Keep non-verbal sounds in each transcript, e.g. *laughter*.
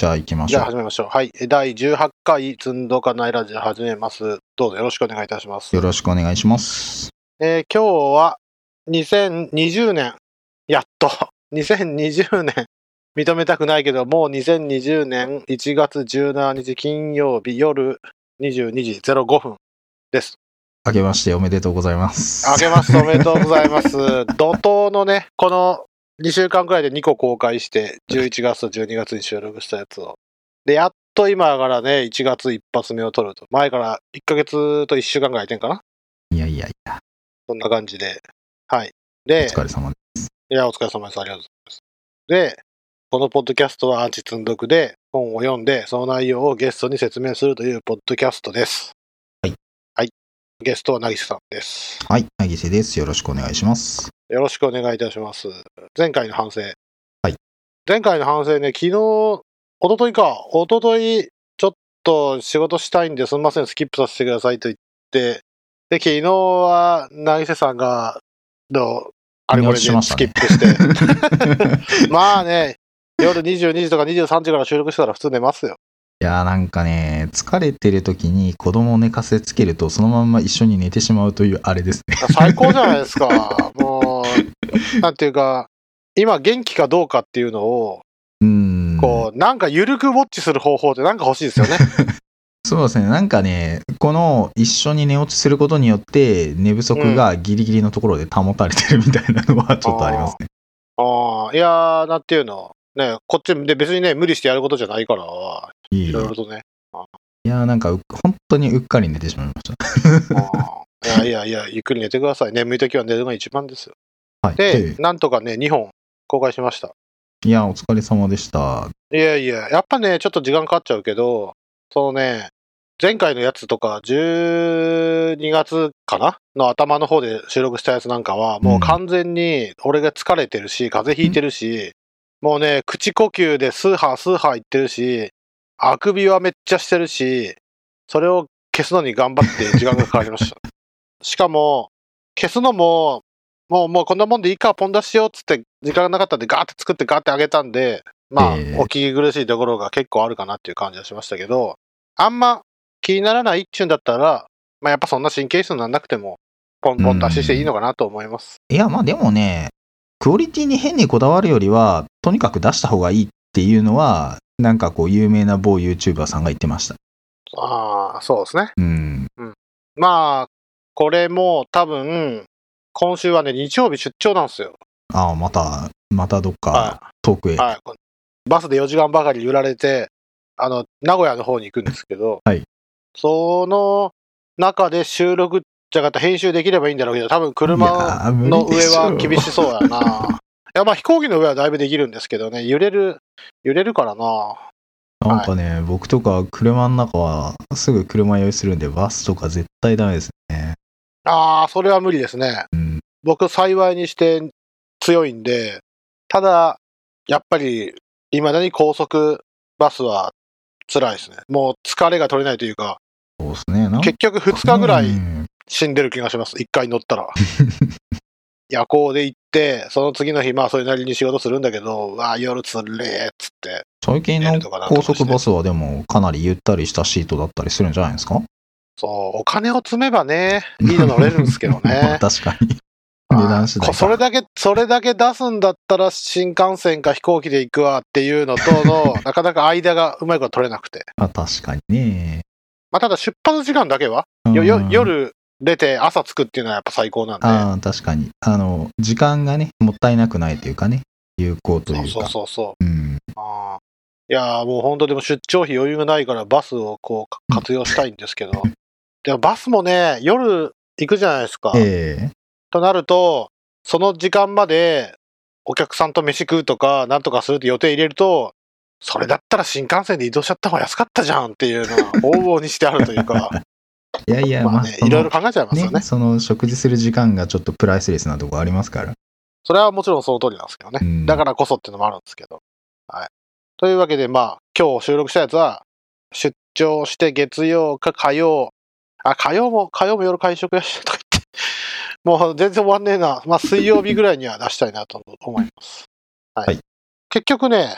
じゃあ行きましじゃあょう。始めましょう。はい。第18回、つんどかないラジオ始めます。どうぞよろしくお願いいたします。よろしくお願いします。えー今日は2020年、やっと、*laughs* 2020年、認めたくないけど、もう2020年1月17日金曜日夜22時05分です。明けましておめでとうございます。あげます。おめでとうございます。*laughs* 怒涛のね、この2週間くらいで2個公開して、11月と12月に収録したやつを。で、やっと今からね、1月一発目を撮ると。前から1ヶ月と1週間くらい空いてんかな？いやいやいや、そんな感じで。はい。おで、疲れ様です。いや、お疲れ様です。ありがとうございます。で、このポッドキャストはアンチ積んどくで本を読んで、その内容をゲストに説明するというポッドキャストです。はい。はい。ゲストはなぎせさんです。はい、なぎせです。よろしくお願いします。よろしくお願いいたします。前回の反省。はい。前回の反省ね、昨日、一昨日か、一昨日ちょっと仕事したいんですみません、スキップさせてくださいと言って、で、昨日は、なぎせさんが、どう、あれこれでスキップして。*laughs* まあね、夜22時とか23時から収録したら普通寝ますよ。いやーなんかね、疲れてる時に子供を寝かせつけると、そのまんま一緒に寝てしまうというあれですね。最高じゃないですか。*laughs* もう、なんていうか、今元気かどうかっていうのを、うーん。こう、なんか緩くウォッチする方法ってなんか欲しいですよね。*laughs* そうですね。なんかね、この一緒に寝落ちすることによって、寝不足がギリギリのところで保たれてるみたいなのはちょっとありますね。ああ、いやー、なんていうの。ね、こっちで別にね、無理してやることじゃないから、いいいろいろとね。いやーなんかう、本当にうっかり寝てしまいました。いやいやいや、ゆっくり寝てください。眠い時は寝るのが一番ですよ。はい。で、でなんとかね、2本公開しました。いや、お疲れ様でした。いやいや、やっぱね、ちょっと時間かかっちゃうけど、そのね、前回のやつとか、12月かな？の頭の方で収録したやつなんかは、もう完全に俺が疲れてるし、風邪ひいてるし、もうね、口呼吸でスーハースーハー言ってるし、あくびはめっちゃしてるし、それを消すのに頑張って時間がかかりました。*laughs* しかも、消すのも、もう、もうこんなもんでいいか、ポン出ししようっつって、時間がなかったんでガーって作ってガーってあげたんで、まあ、ええお聞き苦しいところが結構あるかなっていう感じはしましたけど、あんま気にならないっちゅうんだったら、まあやっぱそんな神経質にならなくても、ポンポン出ししていいのかなと思います。いや、まあでもね、クオリティに変にこだわるよりは、とにかく出した方がいいっていうのは、なんかこう、有名な某 YouTuber さんが言ってました。ああ、そうですね。うん。まあ、これも多分、今週はね、日曜日出張なんですよ。ああ、また、またどっかは遠くへ。い。はい。バスで4時間ばかり揺られて、あの、名古屋の方に行くんですけど、はいその中で収録じゃなかったら編集できればいいんだろうけど、多分車の上は厳しそうやな。いや、まあ飛行機の上はだいぶできるんですけどね、揺れる、揺れるからな。なんかね、僕とか車の中はすぐ車酔いするんで、バスとか絶対ダメですね。ああ、それは無理ですね。うん。僕幸いにして強いんで、ただ、やっぱり、未だに高速バスは辛いですね。もう疲れが取れないというか、そうですね。結局2日ぐらいうん死んでる気がします。1回乗ったら。*laughs* 夜行で行って、その次の日、まあそれなりに仕事するんだけど、うわあ、夜つれーっつって。最近の高速バスはでもかなりゆったりしたシートだったりするんじゃないですか？そう、お金を積めばね、いいの乗れるんですけどまあね。*laughs* 確かに。値段次第それだけ、それだけ出すんだったら新幹線か飛行機で行くわっていうのとの、*laughs* なかなか間がうまいこと取れなくて。まあ確かにね。まあただ出発時間だけは、夜出て朝着くっていうのはやっぱ最高なんで。ああ、確かに。あの、時間がね、もったいなくないというかね、有効というか。そうそうそうそう。うん。あーいやーもう本当でも出張費余裕がないからバスをこうか活用したいんですけど。*laughs* でもバスもね、夜行くじゃないですか。ええとなると、その時間までお客さんと飯食うとか、なんとかするって予定入れると、それだったら新幹線で移動しちゃった方が安かったじゃんっていうのは *laughs* 往々にしてあるというか、いやいや、まあね、いろいろ考えちゃいますよねね、。その食事する時間がちょっとプライスレスなとこありますから。それはもちろんその通りなんですけどね。うんだからこそっていうのもあるんですけど。はい。というわけで、まあ、今日収録したやつは、出張して月曜か火曜、あ、火曜も、火曜も夜会食やし、とか言って、もう全然終わんねえな。まあ、水曜日ぐらいには出したいなと思います。はい。はい結局ね、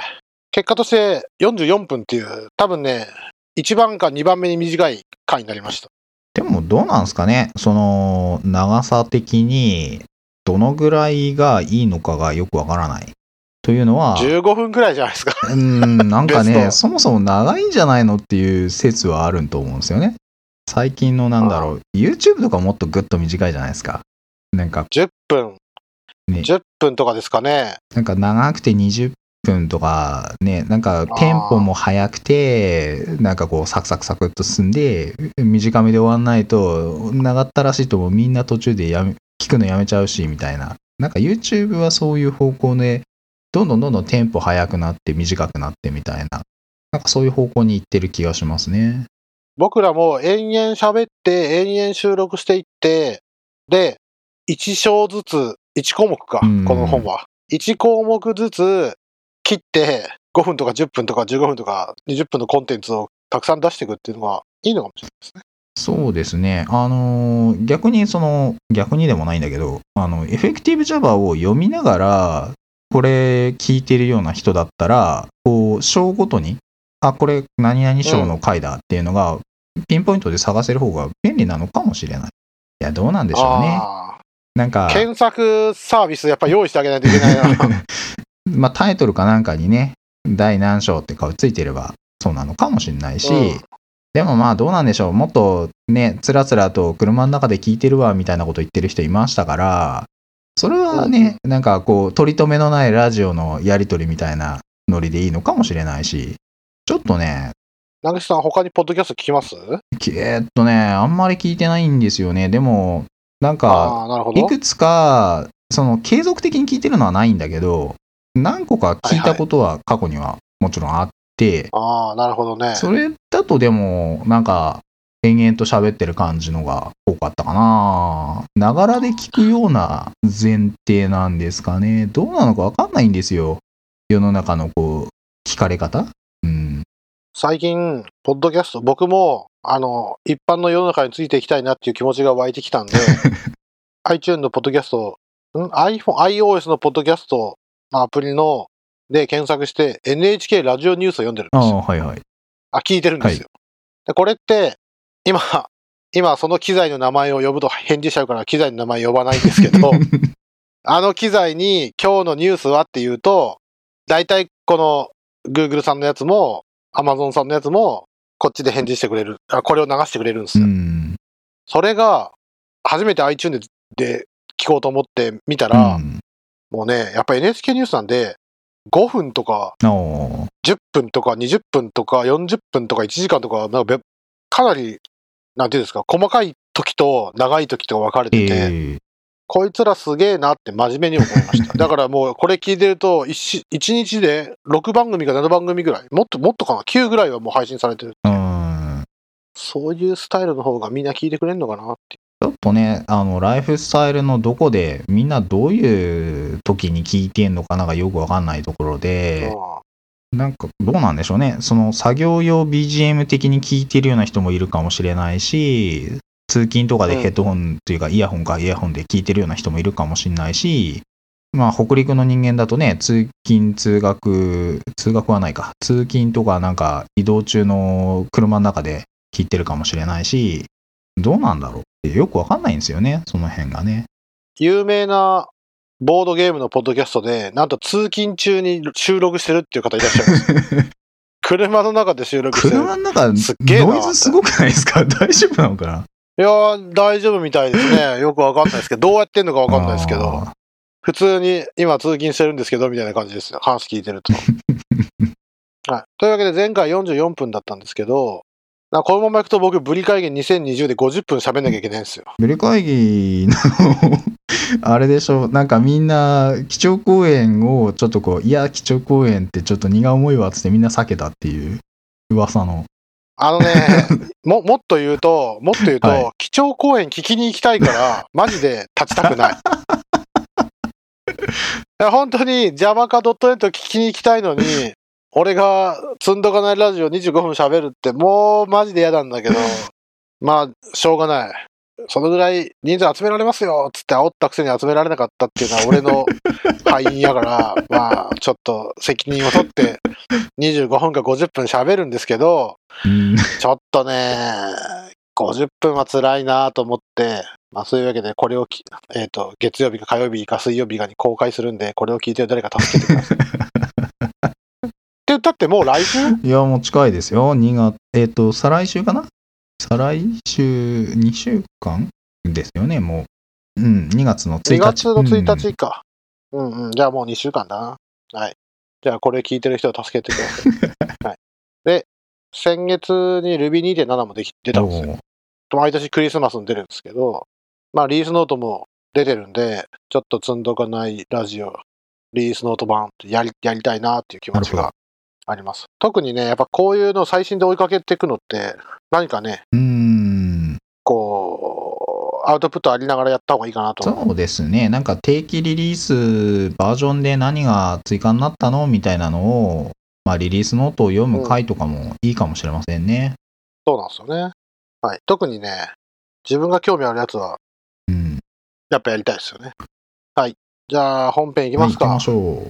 結果として44分っていう、多分ね、1番か2番目に短い回になりました。でもどうなんですかね？その長さ的にどのぐらいがいいのかがよくわからない。というのは、15分くらいじゃないですか。うん、なんかね、そもそも長いんじゃないのっていう説はあると思うんですよね。最近のなんだろう、YouTube とかもっとぐっと短いじゃないですか。なんか、10分、ね10分とかですかね。なんか長くて20分とかね、なんかテンポも速くて、なんかこうサクサクサクっと進んで、短めで終わんないと、長ったらしいともうみんな途中でやめ、聞くのやめちゃうし、みたいな。なんか YouTube はそういう方向で、どんどんどんどんテンポ速くなって短くなってみたいな。なんかそういう方向に行ってる気がしますね。僕らも延々喋って、延々収録していって、で、1章ずつ、1項目か、うんこの本は。1項目ずつ切って、5分とか10分とか15分とか20分のコンテンツをたくさん出していくっていうのがいいのかもしれないですね。そうですね。あのー逆にその、逆にでもないんだけど、あの、エフェクティブ Java を読みながら、これ聞いてるような人だったら、こう、章ごとに、あ、これ何々章の回だっていうのが、ピンポイントで探せる方が便利なのかもしれない。いや、どうなんでしょうね。あなんかー、検索サービスやっぱ用意してあげないといけないな。*laughs* まあタイトルかなんかにね、第何章って顔ついてれば、そうなのかもしれないし、うんでもまあどうなんでしょう。もっとね、つらつらと車の中で聞いてるわみたいなこと言ってる人いましたから、それはね、なんかこう、取り留めのないラジオのやりとりみたいなノリでいいのかもしれないし、ちょっとね、名口さん、他にポッドキャスト聞きます？きえーっとね、あんまり聞いてないんですよね。でも、なんか。いくつか、その継続的に聞いてるのはないんだけど、何個か聞いたことは過去にはもちろんあって、ああ、なるほどね。それだとでも、なんか、延々と喋ってる感じのが多かったかな。ながらで聞くような前提なんですかね。どうなのかわかんないんですよ。世の中のこう、聞かれ方うん。最近、ポッドキャスト、僕も、あの、一般の世の中についていきたいなっていう気持ちが湧いてきたんで、*laughs* iTunes のポッドキャスト、ん？iPhone、iOS のポッドキャストのアプリの、で検索して NHK ラジオニュースを読んでるんあですよ。あ、はいはい。あ、聞いてるんですよ。でこれって、今、今その機材の名前を呼ぶと返事しちゃうから機材の名前呼ばないんですけど、*laughs* あの機材に今日のニュースはっていうと、大体この Google さんのやつも Amazon さんのやつもこっちで返事してくれる。あこれを流してくれるんですうよ。ん。それが初めて iTunes で聞こうと思って見たうら、ん。もうね、やっぱ NHK ニュースなんで5分とかおー10分とか20分とか40分とか1時間とか、なんかべかなり、なんていうんですか、細かい時と長い時と分かれてて、ええこいつらすげえなって真面目に思いました。*laughs* だからもうこれ聞いてると1、一日で6番組か7番組ぐらい、もっともっとかな、9ぐらいはもう配信されてる。うん。そういうスタイルの方がみんな聞いてくれるのかなって。ちょっとね、あの、ライフスタイルのどこで、みんなどういう時に聞いてんのかながよくわかんないところで、なんかどうなんでしょうね。その作業用 BGM 的に聞いてるような人もいるかもしれないし、通勤とかでヘッドホンというかイヤホンかイヤホンで聞いてるような人もいるかもしれないし、まあ北陸の人間だとね、通勤通学、通学はないか。通勤とかなんか移動中の車の中で聞いてるかもしれないし、どうなんだろうよくわかんないんですよね、その辺がね。有名なボードゲームのポッドキャストで、なんと通勤中に収録してるっていう方いらっしゃいます。*laughs* 車の中で収録してる。車の中、すっげえなノイズすごくないですか？*laughs* 大丈夫なのかな？いやー、大丈夫みたいですね。よくわかんないですけど、どうやってんのかわかんないですけど、普通に今通勤してるんですけど、みたいな感じですよ。話聞いてると。*laughs* はい。というわけで前回44分だったんですけど、なこのままいくと僕、ブリ会議2020で50分喋んなきゃいけないんですよ。ブリ会議の？*laughs* あれでしょ？なんかみんな基調講演をちょっとこういや基調講演ってちょっと荷が重いわっつってみんな避けたっていう噂のあのね、*laughs* も、もっと言うと、もっと言うと、はい基調講演聞きに行きたいから、マジで立ちたくない。*laughs* 本当に Java か .net 聞きに行きたいのに、俺が積んどかないラジオ25分喋るってもうマジで嫌なんだけど、*laughs* まあ、しょうがない。そのぐらい人数集められますよっつって煽ったくせに集められなかったっていうのは俺の *laughs* 敗因やから、まあ、ちょっと責任を取って25分か50分喋るんですけど、うんちょっとね、50分は辛いなと思って、まあそういうわけでこれをき、えっ、と、月曜日か火曜日か水曜日かに公開するんで、これを聞いてる誰か助けてください。*laughs* って言ったってもう来週？いや、もう近いですよ。2月、えっ、と、再来週かな？再来週、2週間ですよね、もう。うん、2月の1日。2月の1うん日か。うんうん。じゃあもう2週間だな。はい。じゃあこれ聞いてる人を助けてください。*laughs* はい。で、先月に Ruby2.7 もでき出たんですよ。毎年クリスマスに出るんですけど、まあリリースノートも出てるんで、ちょっと積んどかないラジオ、リリースノート版ってやりやりたいなっていう気持ちがあります。特にね、やっぱこういうのを最新で追いかけていくのって、何かね、うーん、こう、アウトプットありながらやった方がいいかなと。そうですね。なんか定期リリースバージョンで何が追加になったのみたいなのを、まあリリースノートを読む回とかもいいかもしれませんね。そうなんですよね。はい。特にね、自分が興味あるやつは、うん。やっぱやりたいですよね。はい。じゃあ、本編いきはい、ますか。行きましょう。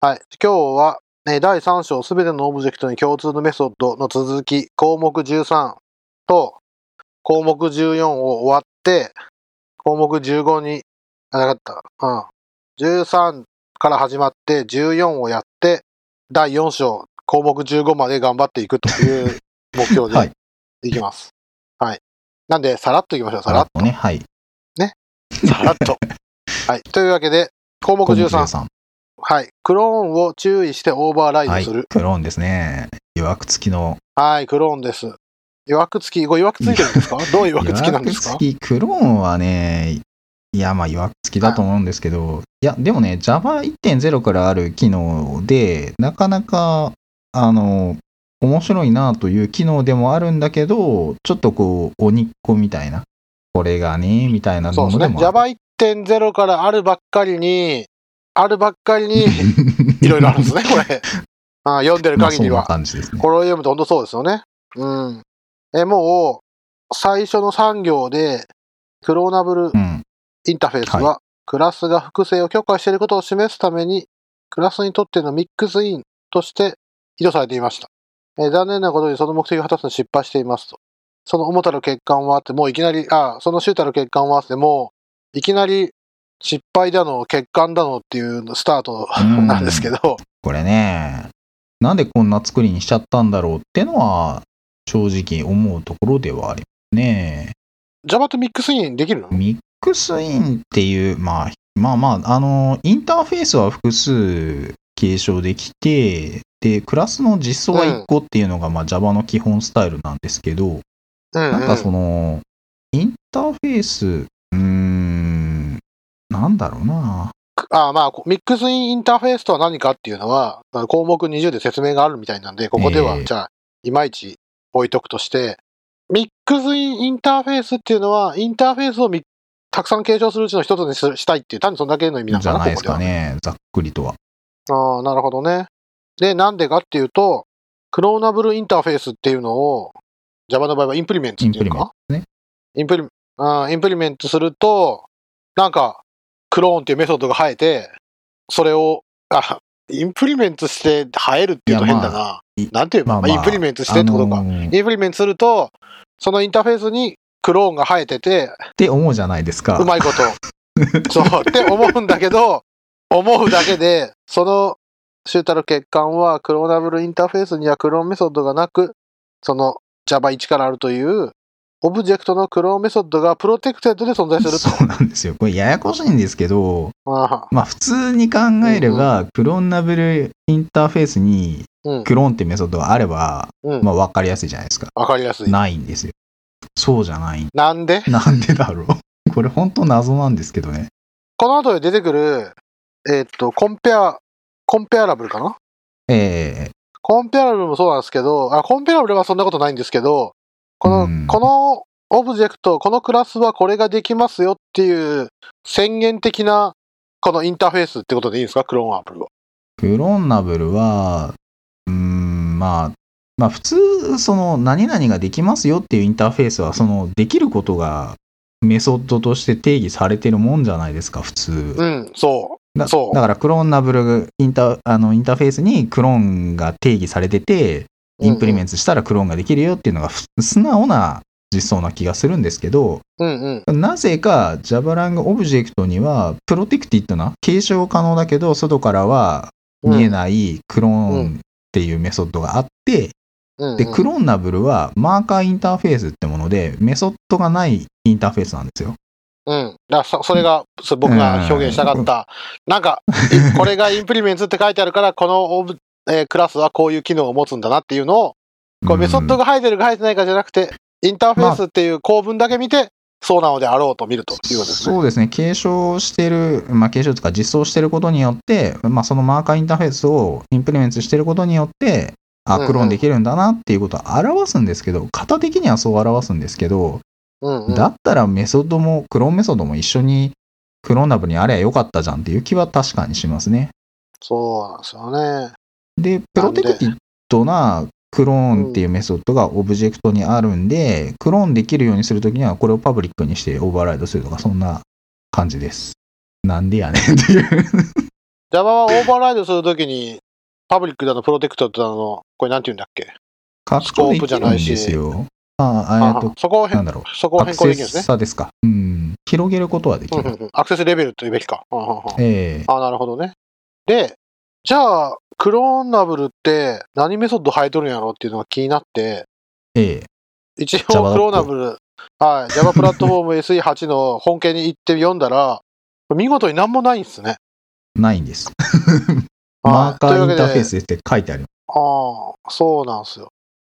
はい。今日は、ね、第3章すべてのオブジェクトに共通のメソッドの続き、項目13と項目14を終わって、項目15に、あ、なかった。うん。13から始まって14をやって、第4章、項目15まで頑張っていくという目標 *laughs* はいでいきます。はい。なんで、さらっといきましょう。さらっと。ね。はい。さらっと。はい。というわけで、*laughs* 項目項目13。13はい。クローンを注意してオーバーライドはいする。。クローンですね。予約付きの。はい、クローンです。予約付き、ご予約付いてるんですか？どういう予約付きなんですか？クローンはね、いや、まあ予約付きだと思うんですけど、いや、でもね、Java1.0 からある機能で、なかなか、あの、面白いなという機能でもあるんだけど、ちょっとこう、鬼っ子みたいな、これがね、みたいなそうですね。ものでもある。Java1.0 からあるばっかりに、あるばっかりに、*laughs* いろいろあるんですね、これ。*laughs* あ読んでる限りは。感じですね。これを読むと本当そうですよね。うん。え、もう、最初の産業で、クローナブルうん。インターフェースは、クラスが複製を許可していることを示すために、クラスにとってのミックスインとして移動されていました。えー残念なことにその目的を果たすのに失敗していますと。その主たる欠陥はあって、もういきなり、あ、その主たる欠陥はあって、もう、いきなり失敗だの、欠陥だのっていうスタートうんなんですけど、これね、なんでこんな作りにしちゃったんだろうってのは、正直思うところではありますね。Java とミックスインできるの？ミックスインっていう、まあ、まあまあ、あの、インターフェースは複数継承できて、で、クラスの実装は1個っていうのが、まあ Java の基本スタイルなんですけど、うん、うん。なんかその、インターフェース、うーん、なんだろうな。あまあ、ミックスインインターフェースとは何かっていうのは、項目20で説明があるみたいなんで、ここでは、ええじゃあ、いまいち置いとくとして、ミックスインインターフェースっていうのは、インターフェースをみたくさん継承するうちの一つにすしたいっていう、単にそんだけの意味なのかな、じゃないですかこね。ざっくりとは。ああ、なるほどね。で、なんでかっていうと、Cloneable インターフェースっていうのを、Java の場合は implement インプリメンっていうのかね。インプリあー implement すると、なんか、クローンっていうメソッドが生えて、それを、あ、 implement して生えるっていうと変だな。いなんていうの、まあまあ implement してってことか。あのーっインプリメントすると、そのインターフェースにクローンが生えてて、て思うじゃないですか。うまいこと。*laughs* そう、って思うんだけど、思うだけで、その、主たる欠陥は、 Cloneable インターフェースにはクローンメソッドがなく、その Java1 からあるという、 Object のクローンメソッドが protected で存在すると。そうなんですよ。これややこしいんですけど、あまあ普通に考えれば、 Cloneable インターフェースに。クローンってメソッドがあれば、うん。まあ分かりやすいじゃないですか。わかりやすい。ないんですよ。そうじゃない。なんで？なんでだろう。*laughs* これ本当謎なんですけどね。この後で出てくる、えーっと、コンペア、コンペアラブルかな？えコンペアラブルもそうなんですけど、あ、コンペアラブルはそんなことないんですけど、この、うんこのオブジェクト、このクラスはこれができますよっていう宣言的な、このインターフェースってことでいいんですか？クローンアプルは。ー、クローナブルは、うーん、まあ、まあ普通、その何々ができますよっていうインターフェースは、そのできることがメソッドとして定義されてるもんじゃないですか、普通。うん、そう。だそうだから Cloneable インタあのインターフェースにクローンが定義されてて、 implement したらクローンができるよっていうのがふ素直な実装な気がするんですけど、うんうん。なぜか Java ラングオブジェクトにはプロテクティッドな継承可能だけど外からは見えないクローンっていうメソッドがあって、うんうん、で Cloneable はマーカーインターフェースってものでメソッドがないインターフェースなんですよ。うん。だそそれが、僕が表現したかった。なんか、いこれがインプリメントって書いてあるから、このオブ、えークラスはこういう機能を持つんだなっていうのを、こうメソッドが入ってるか入ってないかじゃなくて、インターフェースっていう構文だけ見て、そうなのであろうと見るということですね。そうですね、継承してる、まあ、継承とか実装してることによって、まあ、そのマーカーインターフェースをインプリメントしてることによって、あ、クローンできるんだなっていうことを表すんですけど、型的にはそう表すんですけど、うんうん、だったらメソッドも、クローンメソッドも一緒に Cloneable にあればよかったじゃんっていう気は確かにしますね。そうなんですよね。で、 protected なクローンっていうメソッドが Object にあるんで、クローンできるようにするときにはこれを public にしてオーバーライドするとか、そんな感じです。なんでやねんっていう。Java はオーバーライドするときに、 public だの、 protect だの、これなんて言うんだっけ？格好できるんですよ。ああ、えっあと、そこを変なんだろう。そこを変更できるんですね。ス差ですか？うん。広げることはできる。うんうんうんアクセスレベルというべきか。うんうんうんええあ、なるほどね。で、じゃあ、クローナブルって何メソッド入っとるんやろっていうのが気になって、ええ一応クローナブル、はい、Java プラットフォーム SE8 の本家に行って読んだら、見事に何もないんですね。ないんです。マーカーインターフェースって書いてある。ああ、そうなんですよ。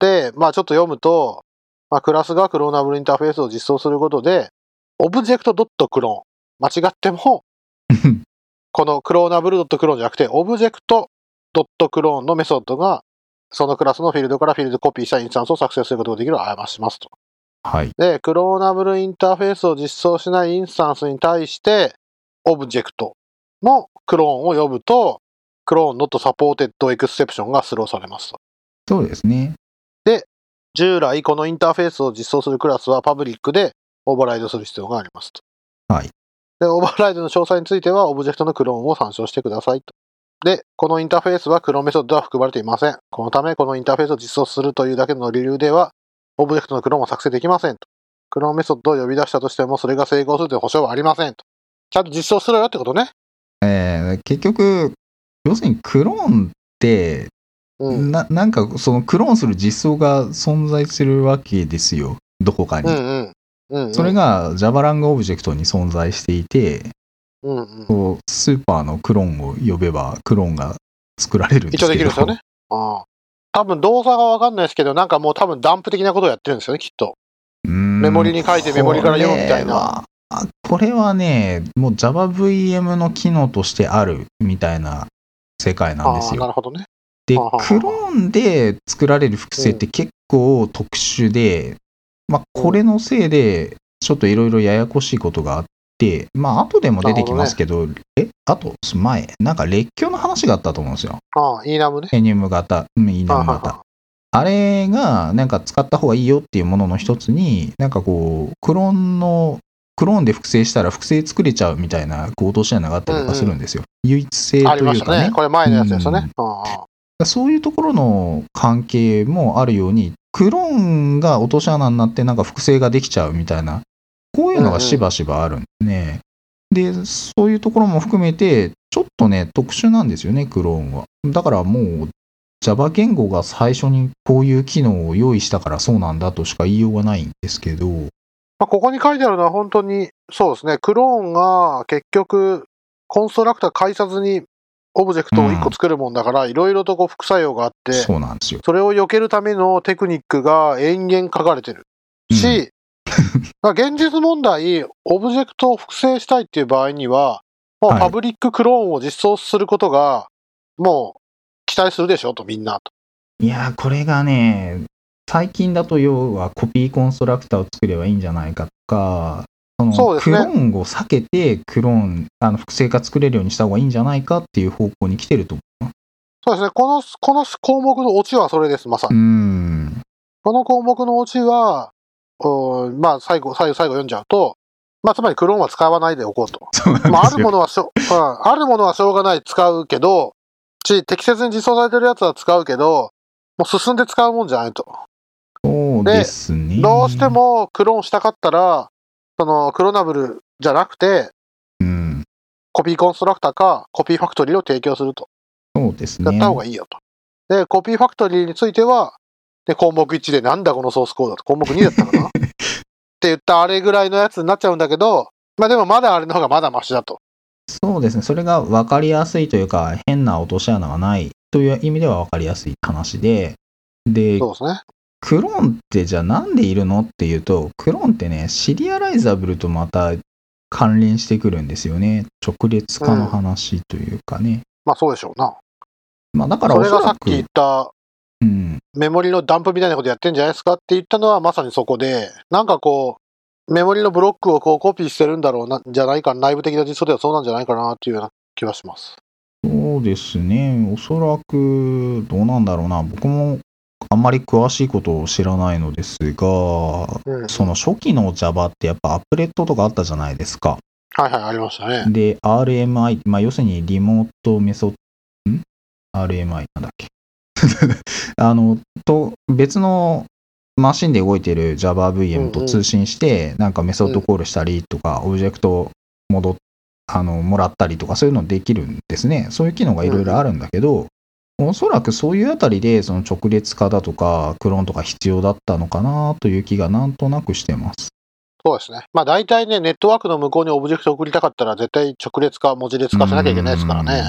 で、まあちょっと読むと、まあ、クラスが Cloneable インターフェースを実装することで、 Object.clone。間違っても、*laughs* この Cloneable.clone じゃなくて、 Object.clone のメソッドが、そのクラスのフィールドからフィールドコピーしたインスタンスを作成することができるを表しますと。はい。で、 Cloneable インターフェースを実装しないインスタンスに対して、Object のクローンを呼ぶと、 clone not supported exception がスローされますと。そうですね。従来このインターフェースを実装するクラスは public でオーバーライドする必要がありますと。はい。で、オーバーライドの詳細については、 Object のクローンを参照してくださいと。で、このインターフェースはクローンメソッドは含まれていません。このため、このインターフェースを実装するというだけの理由では、オブジェクトのクローンを作成できませんと。クローンメソッドを呼び出したとしても、それが成功するという保証はありませんと。ちゃんと実装するよってことね。えー結局、要するにクローンって、うん。ななんかそのクローンする実装が存在するわけですよ。どこかに。うんうん。うん、うん。それ、が Java ラングオブジェクトに存在していて、うんうん。こうスーパーのクローンを呼べばクローンが作られるんですけど。一応できるんですよね。ああ。多分動作がわかんないですけど、なんかもう多分ダンプ的なことをやってるんですよね、きっと。メモリに書いてメモリから読むみたいなこれは。あこれはね、もう JavaVM の機能としてあるみたいな世界なんですああ、なよ。るほどね。でクローンで作られる複製って結構特殊で、まあ、これのせいで、ちょっといろいろややこしいことがあって、まあ、後でも出てきますけど、え、あと、前、なんか列挙の話があったと思うんですよ。ああ、イーナムね。エニウム型、うん、イーナム型。はあはああれが、なんか使った方がいいよっていうものの一つに、なんかこう、クローンの、クローンで複製したら複製作れちゃうみたいな、こう落とし穴があったりとかするんですよ。唯一性ありというかねましたね。。これ前のやつですよね。うんああそういうところの関係もあるように、クローンが落とし穴になってなんか複製ができちゃうみたいな、こういうのがしばしばあるんですね。で、そういうところも含めて、ちょっとね、特殊なんですよね、クローンは。だからもう、Java 言語が最初にこういう機能を用意したからそうなんだとしか言いようがないんですけど、まあ、ここに書いてあるのは本当に、そうですね。クローンが結局、コンストラクター介さずにオブジェクトを1個作るもんだから、いろいろとこう副作用があって、そうなんですよ。それを避けるためのテクニックが延々書かれてる。し、まあ現実問題、オブジェクトを複製したいっていう場合には、もうはいパブリッククローンを実装することが、もう期待するでしょと、みんなと。いやー、これがね、最近だと要はコピーコンストラクターを作ればいいんじゃないかとか、そのそうですねクローンを避けてクローン、あの複製が作れるようにした方がいいんじゃないかっていう方向に来てると思そうですね。この、この項目のオチはそれです、まさう。に。この項目のオチは、うんまあ、最後、最後、最後読んじゃうと、まあ、つまりクローンは使わないでおこうと。まあ、あるものはしょ、うん、あるものはしょうがない、使うけど、し、適切に実装されてるやつは使うけど、もう進んで使うもんじゃないと。そうですね。どうしてもクローンしたかったら、そのクロナブルじゃなくて、うん、コピーコンストラクターかコピーファクトリーを提供すると。そうですね。やった方がいいよと。で、コピーファクトリーについては、で、項目1でなんだこのソースコードだと。項目2だったかな？*laughs* って言ったあれぐらいのやつになっちゃうんだけど、まあでもまだあれの方がまだマシだと。そうですね。それが分かりやすいというか、変な落とし穴がないという意味では分かりやすい話で、で、そうですね。クローンってじゃあなんでいるのっていうと、クローンってね、シリアライザブルとまた関連してくるんですよね。直列化の話というかね。うん、まあそうでしょうな。まあだからそれがさっき言った、うん、メモリのダンプみたいなことやってんじゃないですかって言ったのはまさにそこで、なんかこう、メモリのブロックをこうコピーしてるんだろうな、じゃないか、内部的な実装ではそうなんじゃないかなっていうような気はします。そうですね。おそらく、どうなんだろうな。僕もあんまり詳しいことを知らないのですが、うん、その初期の Java ってやっぱアップレットとかあったじゃないですか。はいはい、ありましたね。で、RMI、まあ要するにリモートメソッド、ん ?RMI なんだっけ？*laughs* あの、と、別のマシンで動いてる JavaVM と通信して、うんうん、なんかメソッドコールしたりとか、うん、オブジェクト戻っあの、もらったりとか、そういうのできるんですね。そういう機能がいろいろあるんだけど、うん、おそらくそういうあたりで、その直列化だとか、クローンとか必要だったのかなという気がなんとなくしてます。そうですね。まあ大体ね、ネットワークの向こうにオブジェクト送りたかったら、絶対直列化、文字列化しなきゃいけないですからね。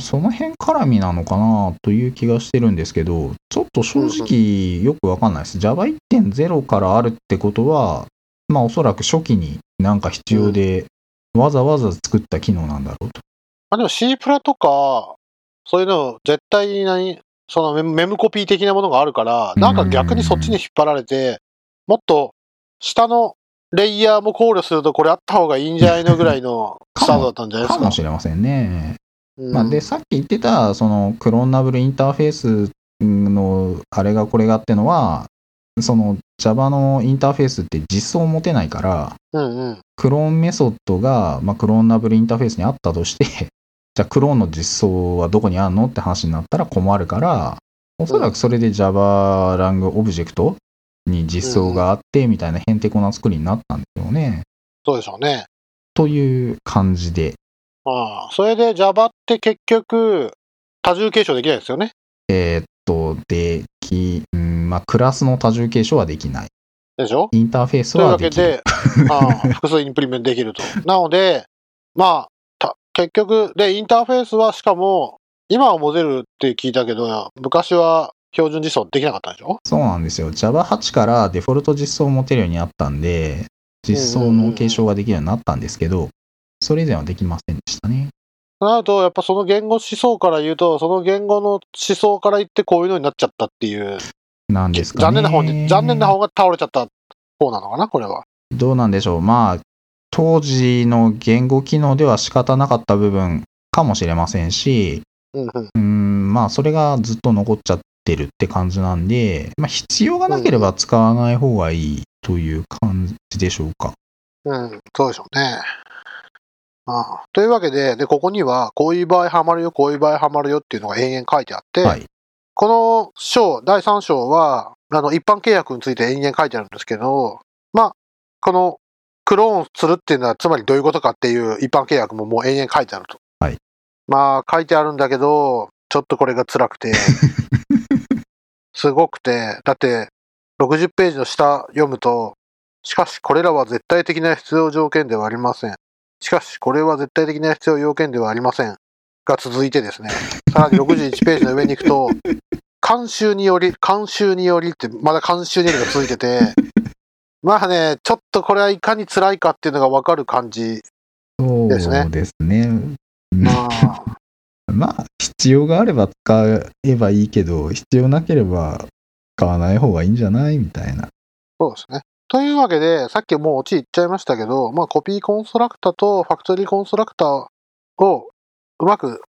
その辺絡みなのかなという気がしてるんですけど、ちょっと正直よくわかんないです。Java 1.0からあるってことは、まあおそらく初期になんか必要で、わざわざ作った機能なんだろうと。まあでも C プラとか、そういうの絶対に何、そのメムコピー的なものがあるから、なんか逆にそっちに引っ張られて、もっと下のレイヤーも考慮するとこれあった方がいいんじゃないのぐらいのスタートだったんじゃないですか？かもしれませんね。まあ、で、さっき言ってた、そのクローナブルインターフェースのあれがこれがってのは、その Java のインターフェースって実装を持てないから、うんうん、クローンメソッドが、まあ、クローナブルインターフェースにあったとして、*laughs* じゃあクローンの実装はどこにあるのって話になったら困るから、おそらくそれで Java ラングオブジェクトに実装があってみたいなへんてこな作りになったんですよね。そうでしょうね。という感じで。ああ、それで Java って結局、多重継承できないですよね？えー、っと、でき、うん、まあ、クラスの多重継承はできない。でしょ？インターフェースはできる。というわけで、あ複数インプリメントできると。なので、まあ、結局、で、インターフェースはしかも、今はモデルって聞いたけど、昔は標準実装できなかったんでしょ？そうなんですよ。Java8 からデフォルト実装を持てるようになったんで、実装の継承ができるようになったんですけど、それ以前はできませんでしたね。なると、やっぱその言語思想から言うと、その言語の思想から言ってこういうのになっちゃったっていう。なんですかね。残念な方に、残念な方が倒れちゃった方なのかな、これは。どうなんでしょう。まあ、当時の言語機能では仕方なかった部分かもしれませんし、うん、うん、まあ、それがずっと残っちゃってるって感じなんで、まあ、必要がなければ使わない方がいいという感じでしょうか。うん、そうでしょうね。ああというわけで、で、ここには、こういう場合ハマるよ、こういう場合ハマるよっていうのが延々書いてあって、はい、この章、第3章は、あの、一般契約について延々書いてあるんですけど、まあ、この、クローンするっていうのは、つまりどういうことかっていう一般契約ももう延々書いてあると。はい。まあ、書いてあるんだけど、ちょっとこれが辛くて、*laughs* すごくて、だって、60ページの下読むと、しかしこれらは絶対的な必要条件ではありません。しかし、これは絶対的な必要要件ではありません。が続いてですね、さらに61ページの上に行くと、*laughs* 監修により、監修によりって、まだ監修によりが続いてて、まあね、ちょっとこれはいかに辛いかっていうのがわかる感じですね。そうですね。まあ、*laughs* まあ、必要があれば使えばいいけど、必要なければ使わない方がいいんじゃないみたいな。そうですね。というわけで、さっきもうオチ言っちゃいましたけど、まあ、コピーコンストラクタとファクトリーコンストラクターをうまく、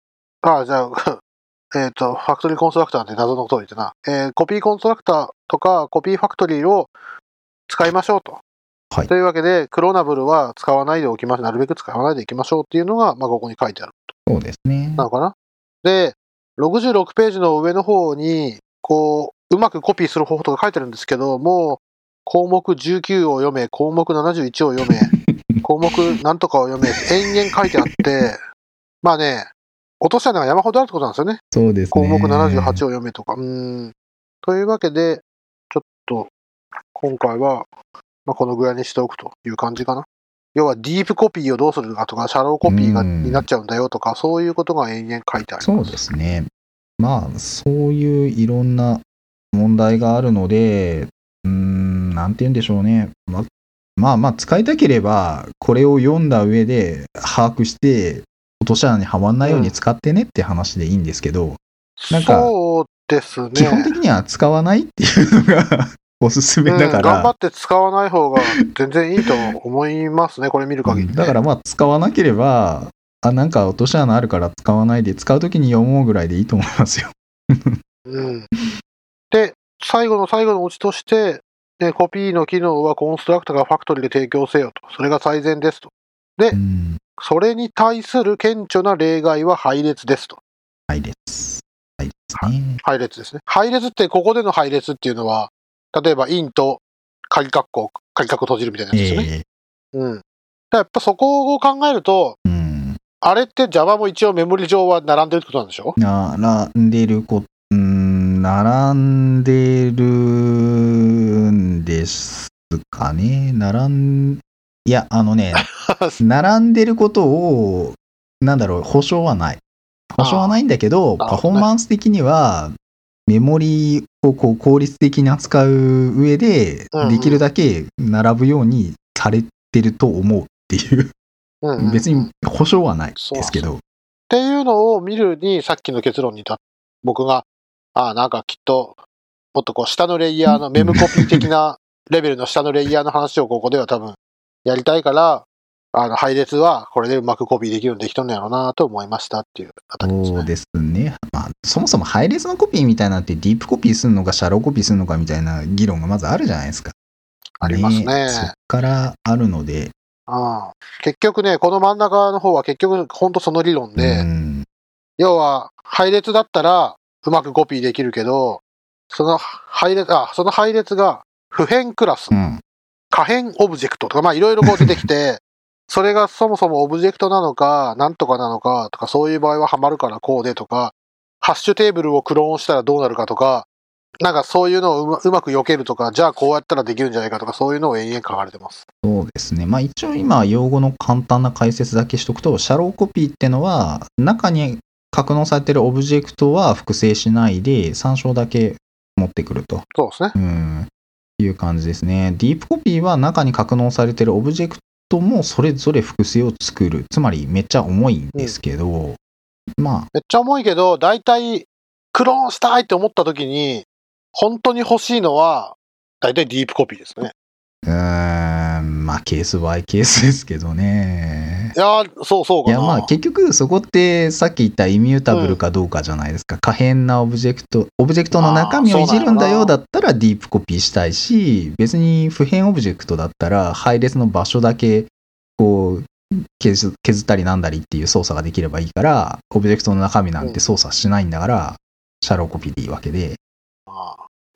ああ、じゃあ、*laughs* えっ、と、ファクトリーコンストラクターって謎の通りってな、えー、コピーコンストラクターとかコピーファクトリーを使いましょうと。はいというわけで、クローナブルは使わないでおきましょう。なるべく使わないでいきましょうっていうのが、まあ、ここに書いてある。そうですね。なのかな？で、66ページの上の方に、こう、うまくコピーする方法とか書いてるんですけど、もう、項目19を読め、項目71を読め、*laughs* 項目なんとかを読め、延々書いてあって、まあね、落としたのが山ほどあるってことなんですよね。そうですね。項目78を読めとか。うーん。というわけで、ちょっと、今回は、まあ、このぐらいにしておくという感じかな。要は、ディープコピーをどうするかとか、シャローコピーがうんになっちゃうんだよとか、そういうことが延々書いてあります。そうですね。まあ、そういういろんな問題があるので、うーん、なんて言うんでしょうね。ままあまあ、使いたければ、これを読んだ上で把握して、落とし穴にはまんないように使ってねって話でいいんですけど、なんかそうですね。基本的には使わないっていうのが *laughs* おすすめだかうん、頑張ら、って使わない方が全然いいと思いますね、これ見る限り、ね。だからまあ、使わなければ、あ、なんか落とし穴あるから使わないで、使うときに読もうぐらいでいいと思いますよ。うん。で、最後の最後のオチとして、ね、コピーの機能はコンストラクターがファクトリーで提供せよと。それが最善ですと。うん。それに対する顕著な例外は配列ですと。配列。配列ね。配列ですね。配列って、ここでの配列っていうのは、例えば、インと鍵括弧、鍵括弧閉じるみたいなやつですよね。えうん。やっぱそこを考えると、えうん。あれって Java も一応メモリ上は並んでるってことなんでしょ？並んでるこ、うん、並んでるんですかね？並ん、いや、あのね、*laughs* 並んでることを、なんだろう、保証はない。保証はないんだけど、パフォーマンス的には、メモリをこう効率的に扱う上でできるだけ並ぶようにされてると思うっていう、うん別に保証はないですけど。っていうのを見るに、さっきの結論にた僕が、ああ、なんかきっと、もっとこう、下のレイヤーのメムコピー的な *laughs* レベルの下のレイヤーの話をここでは多分やりたいから、あの、配列はこれでうまくコピーできるようにできとんのやろうなと思いましたっていうあたりですね。そうですね。まあ、そもそも配列のコピーみたいなのってディープコピーするのか、シャローコピーするのかみたいな議論がまずあるじゃないですか。ありますねそっからあるので、ああ結局ね、この真ん中の方は結局本当その理論で、うん、要は配列だったらうまくコピーできるけど、その配列、あ、その配列が不変クラスう、ん、可変オブジェクトとか、まあいろいろこう出てきて、*laughs* それがそもそもオブジェクトなのか、なんとかなのかとか、そういう場合はハマるからこうでとか、ハッシュテーブルをクローンしたらどうなるかとか、なんかそういうのをうまうまく避けるとか、じゃあこうやったらできるんじゃないかとか、そういうのを延々書かれてます。そうですね。まあ一応今、用語の簡単な解説だけしとくと、シャローコピーってのは、中に格納されてるオブジェクトは複製しないで、参照だけ持ってくると。そうですね。うん、いう感じですね。ディープコピーは中に格納されてるオブジェクトもそれぞれ複製を作る。つまりめっちゃ重いんですけど、まあ、めっちゃ重いけど、大体、クローンしたいって思った時に、本当に欲しいのは、大体ディープコピーですね。うーん、まあケースバイケースですけどね。いやー、そうそうかな。いやまあ結局そこってさっき言った immutable かどうかじゃないですか。可変なオブジェクト、オブジェクトの中身をいじるんだよだったらディープコピーしたいし、別に不変オブジェクトだったら配列の場所だけこう削削ったりなんだりっていう操作ができればいいから、オブジェクトの中身なんて操作しないんだから、シャローコピーでいいわけで。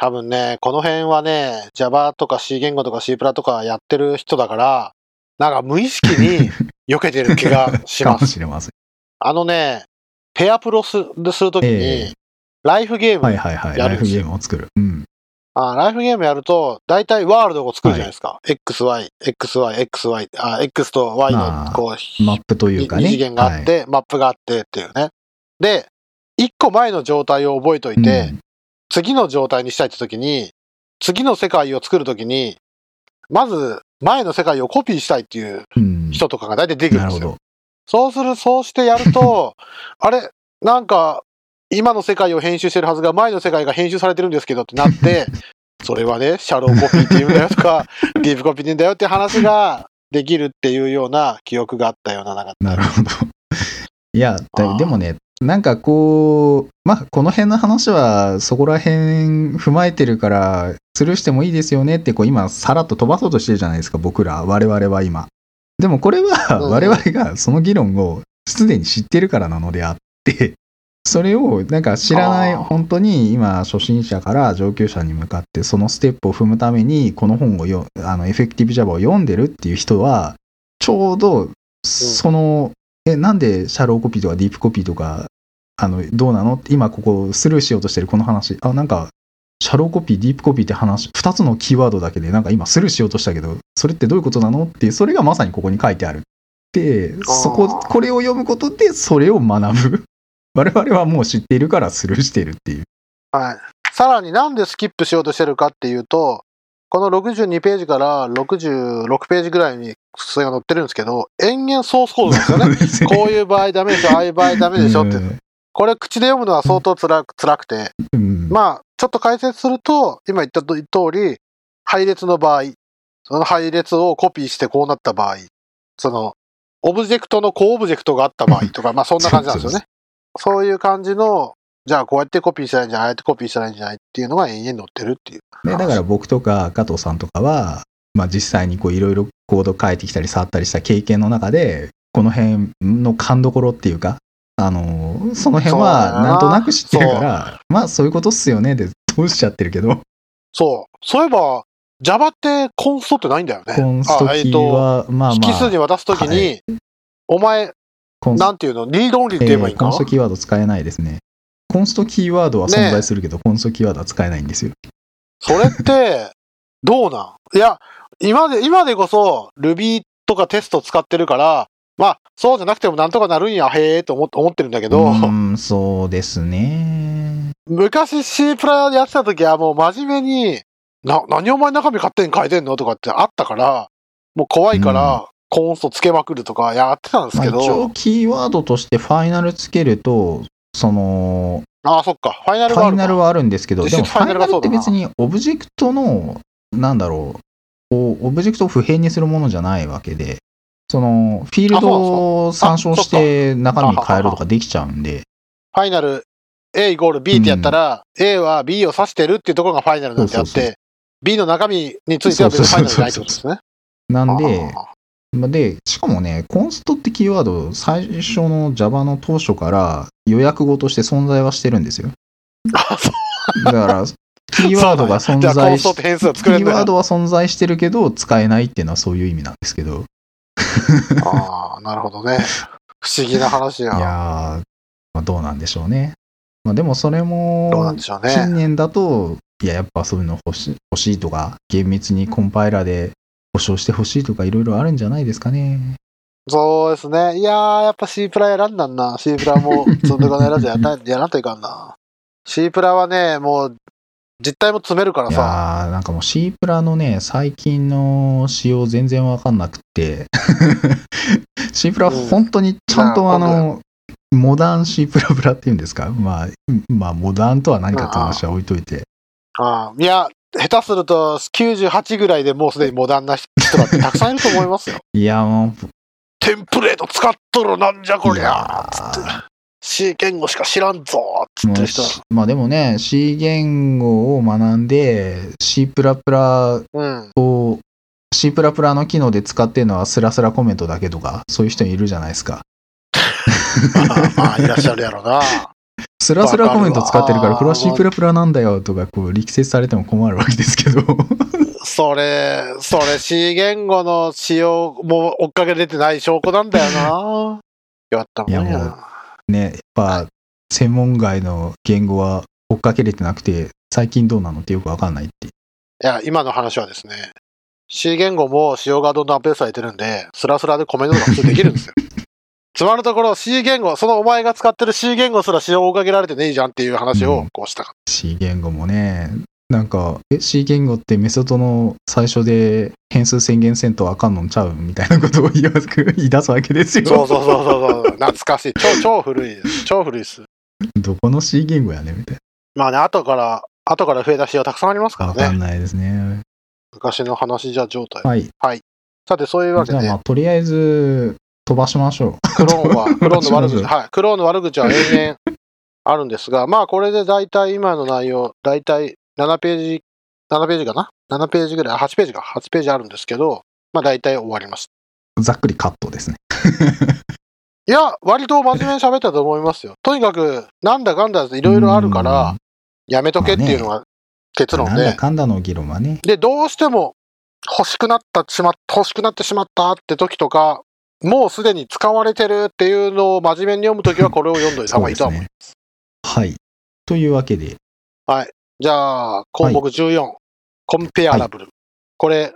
多分ね、この辺はね、Java とか C 言語とか C プラとかやってる人だから、なんか無意識に *laughs* 避けてる気がしかます。もしれません。あのね、ペアプロすするときに、ええライフゲーム、はいはいはい。ライフゲームを作る。うん。あライフゲームやると、大体ワールドを作るじゃないですか。XY、XY、XY、あ X と Y まあのこう、マップというかね。二次元があって、マップがあってっていうね。で、一個前の状態を覚えといはい、て、うん次の状態にしたいって時に、次の世界を作るときに、まず前の世界をコピーしたいっていううん人とかが大体出てくるんですよ。そうする、そうしてやると、*laughs* あれ、なんか、今の世界を編集してるはずが前の世界が編集されてるんですけどってなって、*laughs* それはね、シャローコピーって言うんだよとか、ディープコピーって言うんだよって話ができるっていうような記憶があったような、なんか。なるほど。いや、でもね、なんかこう、まあ、この辺の話はそこら辺踏まえてるから、スルーしてもいいですよねって、こう今、さらっと飛ばそうとしてるじゃないですか、僕ら、我々は今。でもこれは、うん我々がその議論をすでに知ってるからなのであって、それをなんか知らない、本当に今、初心者から上級者に向かって、そのステップを踏むために、この本をよ、あの、エフェクティブ Java を読んでるっていう人は、ちょうど、その、え、なんでシャローコピーとかディープコピーとか、あの、どうなの？って今ここスルーしようとしてるこの話。あ、なんか、シャローコピー、ディープコピーって話、二つのキーワードだけで、なんか今スルーしようとしたけど、それってどういうことなの？っていう、それがまさにここに書いてある。で、そこ、これを読むことで、それを学ぶ。*laughs* 我々はもう知っているからスルーしてるっていう。はい。さらになんでスキップしようとしてるかっていうと、この62ページから66ページぐらいにそれが載ってるんですけど、延々ソースコードなんですよ *laughs* ね。こういう場合ダメでしょ、*laughs* ああいう場合ダメでしょっていうの。これ口で読むのは相当つらく辛くて、うん。まあ、ちょっと解説すると、今言った通り、配列の場合、その配列をコピーしてこうなった場合、その、オブジェクトのコオブジェクトがあった場合とか、*laughs* まあそんな感じなんですよね。そういう感じの、じゃあこうやってコピーしたらいいんじゃないああやってコピーしたらいいんじゃないっていうのが延々載ってるっていう。ね、だから僕とか加藤さんとかは、まあ、実際にこういろいろコード書いてきたり触ったりした経験の中でこの辺の勘どころっていうかあのその辺はな。なんとなく知ってるからまあそういうことっすよねで通しちゃってるけど。そう。そういえば、Java ってコンストってないんだよね。コンストあえっキーはまあま引数にあ渡すときに、はお前、なんていうの、リードオンリーって言えばいいんか、えーコンストキーワード使えないですねコンストキーワードは存在するけど、コンストキーワードは使えないんですよ。それって、どうなん？いや、今で、今でこそ Ruby とかテスト使ってるから、まあ、そうじゃなくてもなんとかなるんや、へえと思って思ってるんだけど、うんそうですね。昔 C プラやってた時はもう真面目に、な、何お前中身勝手に変えてんの？とかってあったから、もう怖いから、コンストつけまくるとかやってたんですまあ、けど、一応キーワードとしてファイナルつけるとそのああ、そっか、ファイナルフがあァイナルはあるんですけど、でもファイナァイナルってルがそうだな別にオブジェクトの、なんだろう、こうオブジェクトを普遍にするものじゃないわけで、その、フィールドを参照して中身変えるとかできちゃうんで、ファイナル A イコール B ってやったら、A は B を指してるっていうところがファイナルなんであって、そうそう B の中身については別にファイナルじゃないってことですね。なんで、で、しかもね、コンストってキーワード、最初の Java の当初から予約語として存在はしてるんですよ。あそうだから、キーワードが存在しキ。ーワードは存在してるけど、使えないっていうのはそういう意味なんですけど。*laughs* ああ、なるほどね。不思議な話や。いやー、まあ、どうなんでしょうね。まあ、でもそれも、どうなんでしょうね近年だと、いや、やっぱそういうの欲し欲しいとか、厳密にコンパイラーで保証してほしいとか、いろいろあるんじゃないですかね。そうですね。いやー、やっぱ C プラやらんなんな。C プラも *laughs* 積んでかないやらずやらやらんといかんな。C プラはね、もう、実態も詰めるからいさ。やー、なんかもう C プラのね、最近の仕様全然わかんなくって、*laughs* C プラうん本当にちゃんとまああの、モダン C プラプラっていうんですか？まあ、まあ、モダンとは何かって話は置いといて。ああいや、下手すると98ぐらいでもうすでにモダンな人だってたくさんいると思いますよ。*laughs* いや、もテンプレート使っとるなんじゃう、こりゃつってー C 言語しか知らんぞつってる人まあでもね、C 言語を学んで、C プラプラうん。を、C プラプラの機能で使ってるのはスラスラコメントだけとか、そういう人いるじゃないですか。*laughs* まあ、まあ、いらっしゃるやろな。*laughs* スラスラコメント使ってるから、わかるわこれは C プラプラなんだよとか、こう力説されても困るわけですけど。*laughs* それ、それ C 言語の使用も追っかけれてない証拠なんだよな。やったもんいやもや。ね、やっぱ、専門外の言語は追っかけれてなくて、最近どうなのってよくわかんないって。いや、今の話はですね、C 言語も使用がどんどんアップデートされてるんで、スラスラでコメントとか普通できるんですよ。*laughs* つまるところ C 言語、そのお前が使ってる C 言語すら使用をかけられてねえじゃんっていう話をこうしたかっ C 言語もね、なんか、え、C 言語ってメソッドの最初で変数宣言せんとあかんのんちゃうみたいなことを言い出すわけですよ。た。そうそうそうそうそう。*laughs* 懐かしい。超、超古いです。超古いです。どこの C 言語やねみたいまあね、後から、後から増えた仕様たくさんありますかな。わらね。かんないですね。昔の話じゃ状態。はい。さて、そういうわけで、じゃあまあ、とりあえず、飛ばしましょう。*laughs* クローンは、クローンの悪口、はい。クローンの悪口は永遠あるんですが、まあこれで大体今の内容、大体7ページ、7ページかな ?7 ページぐらい、あ8ページか、8ページあるんですけど、まあ大体終わりました。ざっくりカットですね。いや、割と真面目に喋ったと思いますよ。とにかく、なんだかんだいろいろあるから、やめとけっていうのが結うん、論で、なんだかんだの議論はね。で、どうしても欲しくなったしま、欲しくなってしまったって時とか、もうすでに使われてるっていうのを真面目に読むときはこれを読んどいた方がいいとは思います。はい。というわけで、じゃあ、項目14、コンペアラブル。これ、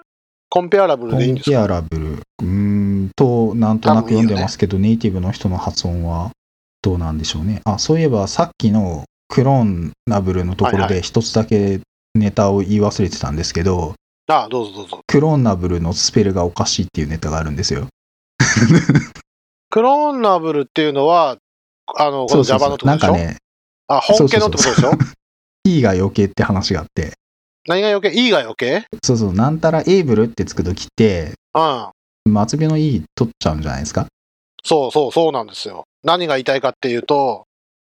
コンペアラブルコンペでいいんですか？アラブル、うーんと、なんとなく読んでますけど、ネイティブの人の発音はどうなんでしょうね。あ、そういえばさっきのクローンナブルのところはいはで一つだけネタを言い忘れてたんですけど、ああ、どうぞどうぞ。クローンナブルのスペルがおかしいっていうネタがあるんですよ。*laughs* クローンナブルっていうのは、あの、この Java のそうってことでしょ？なんかね、あ、本家のってことでしょ？*laughs* E が余計って話があって、何が余計 ?E が余計？そうそう、なんたらエイブルってつくときって、うん。末尾の E 取っちゃうんじゃないですか？そうそうそうなんですよ。何が言いたいかっていうと、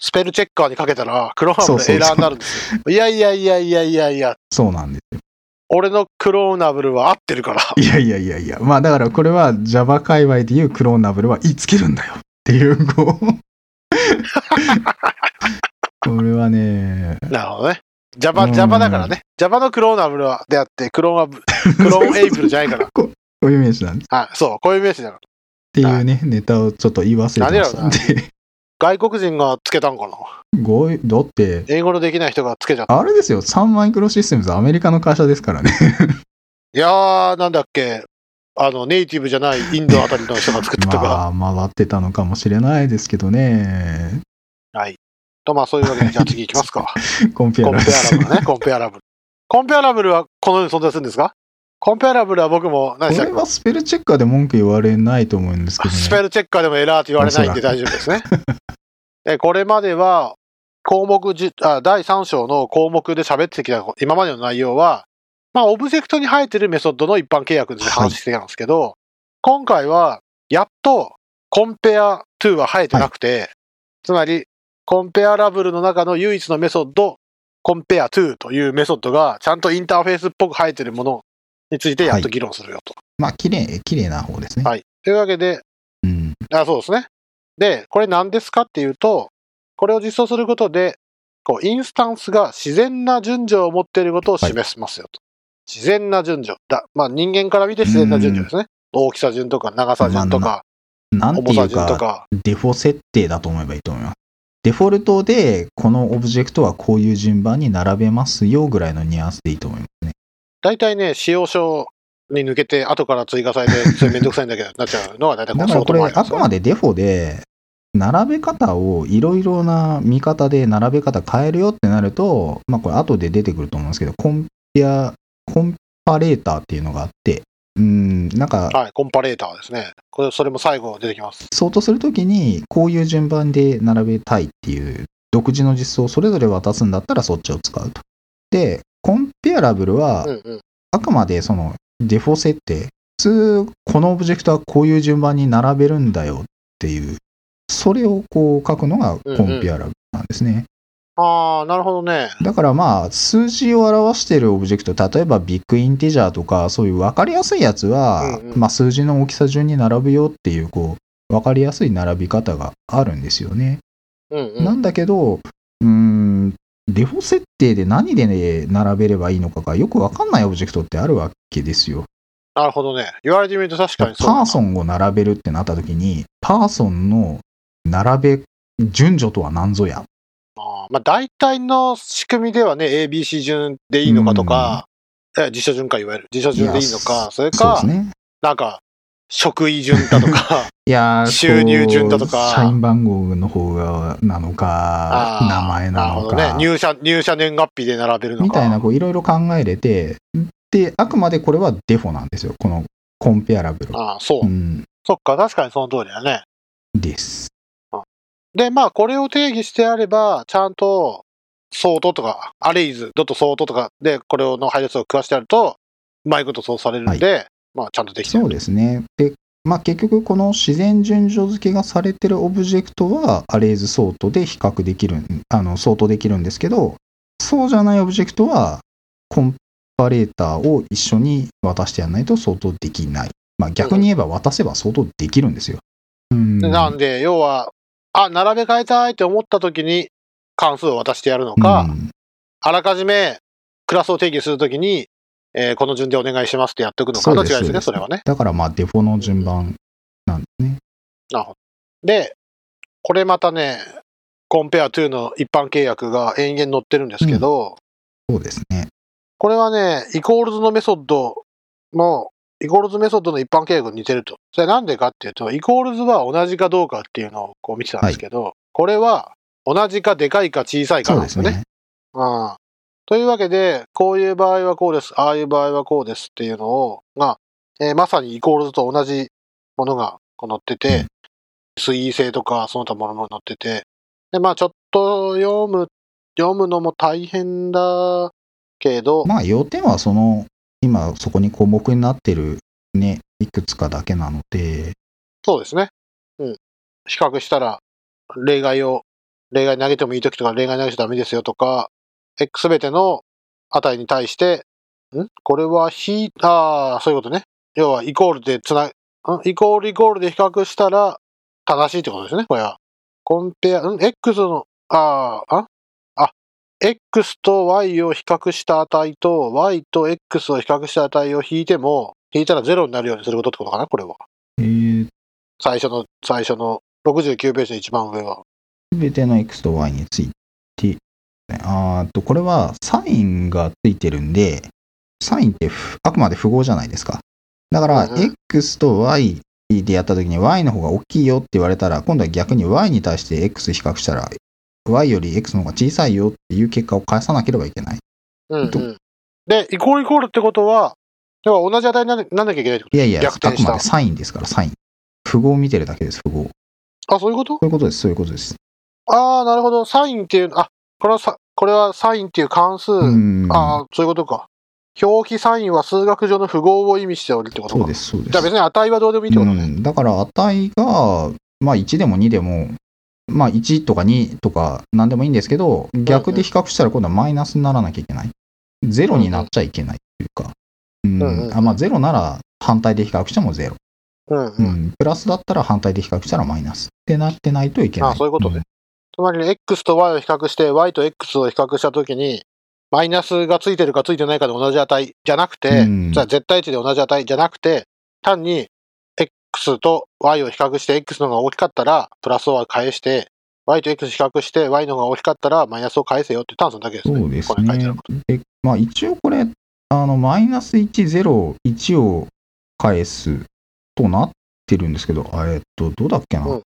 スペルチェッカーにかけたら、クローンナブルエラーになるんですよ。いやいやいやいやいやいや、そうなんですよ。俺のクローナブルは合ってるから。いやいやいやいや、まあだからこれは Java 界隈でいうクローナブルは言いつけるんだよっていう、こう。*laughs* これはね、なるほどね。Java、うん Java だからね。Java のクローナブルはであって、クローンは、*laughs* クローンエイブルじゃないから。こういう名詞なんです。はい、そう、こういう名詞だから。っていうね、ネタをちょっと言い忘れてましたんで。外国人がつけたんかな？ごいだって、英語のできない人がつけちゃった。あれですよ、サンマイクロシステムズアメリカの会社ですからね。*laughs* いやー、なんだっけ。あの、ネイティブじゃないインドあたりの人が作ってたから。*laughs* まあ、回ってたのかもしれないですけどね。はい。と、まあそういうわけで、じゃあ次行きますか。*laughs* コンペアコンラペアラブルね、コンペアラブル。コンペアラブルはこのように存在するんですか？コンペアラブルは僕も、何でしたっけ？これはスペルチェッカーで文句言われないと思うんですけどね。スペルチェッカーでもエラーって言われないんで大丈夫ですね。*laughs* でこれまでは、項目じあ、第3章の項目で喋ってきた今までの内容は、まあ、オブジェクトに生えてるメソッドの一般契約で話してきたんですけど、今回は、やっと、コンペア2は生えてなくて、つまり、コンペアラブルの中の唯一のメソッド、コンペア2というメソッドが、ちゃんとインターフェースっぽく生えてるものについてやっと議論するよと。まあ、綺麗、綺麗な方ですね。はい。というわけで、うん。あそうですね。で、これ何ですかっていうと、これを実装することで、こう、インスタンスが自然な順序を持っていることを示しますよと。自然な順序。だまあ人間から見て自然な順序ですね。大きさ順とか長さ順とか、なんていうか、順とか。デフォ設定だと思えばいいと思います。デフォルトで、このオブジェクトはこういう順番に並べますよぐらいのニュアンスでいいと思いますね。大体ね、使用書に抜けて後から追加されて、*laughs* それめんどくさいんだけど、なっちゃうのは大体この相だからこれ、あくまでデフォで、並べ方をいろいろな見方で並べ方変えるよってなると、まあこれ後で出てくると思うんですけど、コンペア、コンパレーターっていうのがあって、うん、なんか、はい、コンパレーターですね。これ、それも最後出てきます。ソートするときに、こういう順番で並べたいっていう、独自の実装をそれぞれ渡すんだったらそっちを使うと。で、 Comparable は。あくまでそのデフォ設定、普通、このオブジェクトはこういう順番に並べるんだよっていう、それをこう書くのが Comparable なんですね。あー、なるほどね。だからまあ、数字を表しているオブジェクト、例えば BigInteger とか、そういう分かりやすいやつは、うんうんまあ数字の大きさ順に並ぶよっていう、こう、分かりやすい並び方があるんですよね。うんうん。なんだけど、デフォ設定で何で、ね、並べればいいのかがよく分かんないオブジェクトってあるわけですよ。なるほどね。言われてみると確かに。パーソンを並べるってなった時に、パーソンの並べ順序とは何ぞや？あーまあ、大体の仕組みではね、ABC 順でいいのかとか、え辞書順かいわゆる辞書順でいいのいか、それかね。なんか、職位順だとか、*laughs* いやー収入順だとか社員番号の方がなのか名前なのか、ね。入社、入社年月日で並べるのか。みたいな、こういろいろ考えれて、で、あくまでこれはデフォなんですよ。このコンペアラブル。ああ、そう。うん、そっか、確かにその通りだね。です。で、まあ、これを定義してあれば、ちゃんと、ソートとか、アレイズ、ドットソートとかで、これの配列を食わしてやると、うまいことそうされるんで、まあ、ちゃんとできてるそうですね。で、まあ結局この自然順序付けがされてるオブジェクトはアレイズソートで比較できる、あの、相当できるんですけど、そうじゃないオブジェクトはコンパレーターを一緒に渡してやらないと相当できない。まあ逆に言えば渡せば相当できるんですよ。うん。なんで、要は、あ、並べ替えたいって思った時に関数を渡してやるのか、うんあらかじめクラスを定義するときに、えーこの順でお願いしますってやっておくのかの違いですね、それはね。だからまあデフォの順番なんですね。なるほど。で、これまたね、 compareTo の一般契約が延々載ってるんですけど、そうですね。これはね、 equals のメソッドの、 equals メソッドの一般契約に似てると。それなんでかっていうと、 equals は同じかどうかっていうのをこう見てたんですけど、これは同じかでかいか小さいかなんですよね。ですね。うんというわけで、こういう場合はこうです、ああいう場合はこうですっていうのを、が、えーまさにイコールズと同じものが載ってて、水位性とかその他ものも載ってて、で、まあちょっと読む、読むのも大変だけど、まあ要点はその、今そこに項目になってるね、いくつかだけなので、そうですね。うん。比較したら、例外を、例外投げてもいいときとか、例外投げちゃダメですよとか、x すべての値に対して、ん？これはひ、ああ、そういうことね。要は、イコールでつな、ん？イコールイコールで比較したら、正しいってことですね、これは。コンペア、ん ?x の、ああ、あ？あ、x と y を比較した値と、y と x を比較した値を引いても、引いたら0になるようにすることってことかな、これは。えー、最初の、最初の69ページの一番上は。すべての x と y について、あーと、これはサインがついてるんで、サインってふあくまで符号じゃないですか。だから、x と y でやったときに y の方が大きいよって言われたら、今度は逆に y に対して x 比較したら、y より x の方が小さいよっていう結果を返さなければいけない。どうんうん。で、イコールイコールってことは、要は同じ値になんなきゃいけないってこいやいや、あくまでサインですから、サイン。符号を見てるだけです、符号。とあ、そういうこと？そういうことです、そういうことです。ああ、なるほど。サインっていう、あ、これはさ、これはサインっていう関数。うん。ああ、そういうことか。表記サインは数学上の符号を意味しておるってことか。そうです、そうです。じゃあ別に値はどうでもいいってことね。うん、だから値が、まあ1でも2でも、まあ1とか2とか何でもいいんですけど、逆で比較したら今度はマイナスにならなきゃいけない。ゼロになっちゃいけないっていうか。うんうんうんあまあゼロなら反対で比較してもゼロ。う。ん。プラスだったら反対で比較したらマイナスってなってないといけない。あそういうことねつまり、ね、x と y を比較して、y と x を比較したときに、マイナスがついてるかついてないかで同じ値じゃなくて、うんじゃあ絶対値で同じ値じゃなくて、単に x と y を比較して x の方が大きかったら、プラスを返して、y と x 比較して y の方が大きかったら、マイナスを返せよって単数だけですね。そうですねること。で、まあ一応これ、あの、マイナス1、0、1を返すとなってるんですけど、あえっと、どうだっけな。うん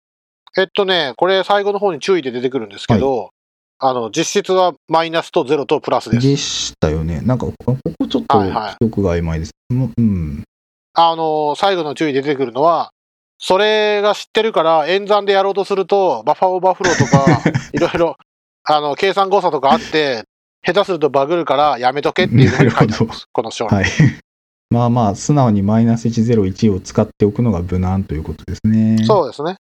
えっとね、これ最後の方に注意で出てくるんですけど、あの、実質はマイナスとゼロとプラスです。でしたよね。なんか、ここちょっとはいはい記憶が曖昧です。もうん。あの、最後の注意で出てくるのは、それが知ってるから、演算でやろうとすると、バッファーオーバーフローとか、*laughs* いろいろ、あの、計算誤差とかあって、下手するとバグるからやめとけっていうふうに書いてあります。この章に。はい。まあまあ、素直にマイナス1、0、1を使っておくのが無難ということですね。そうですね。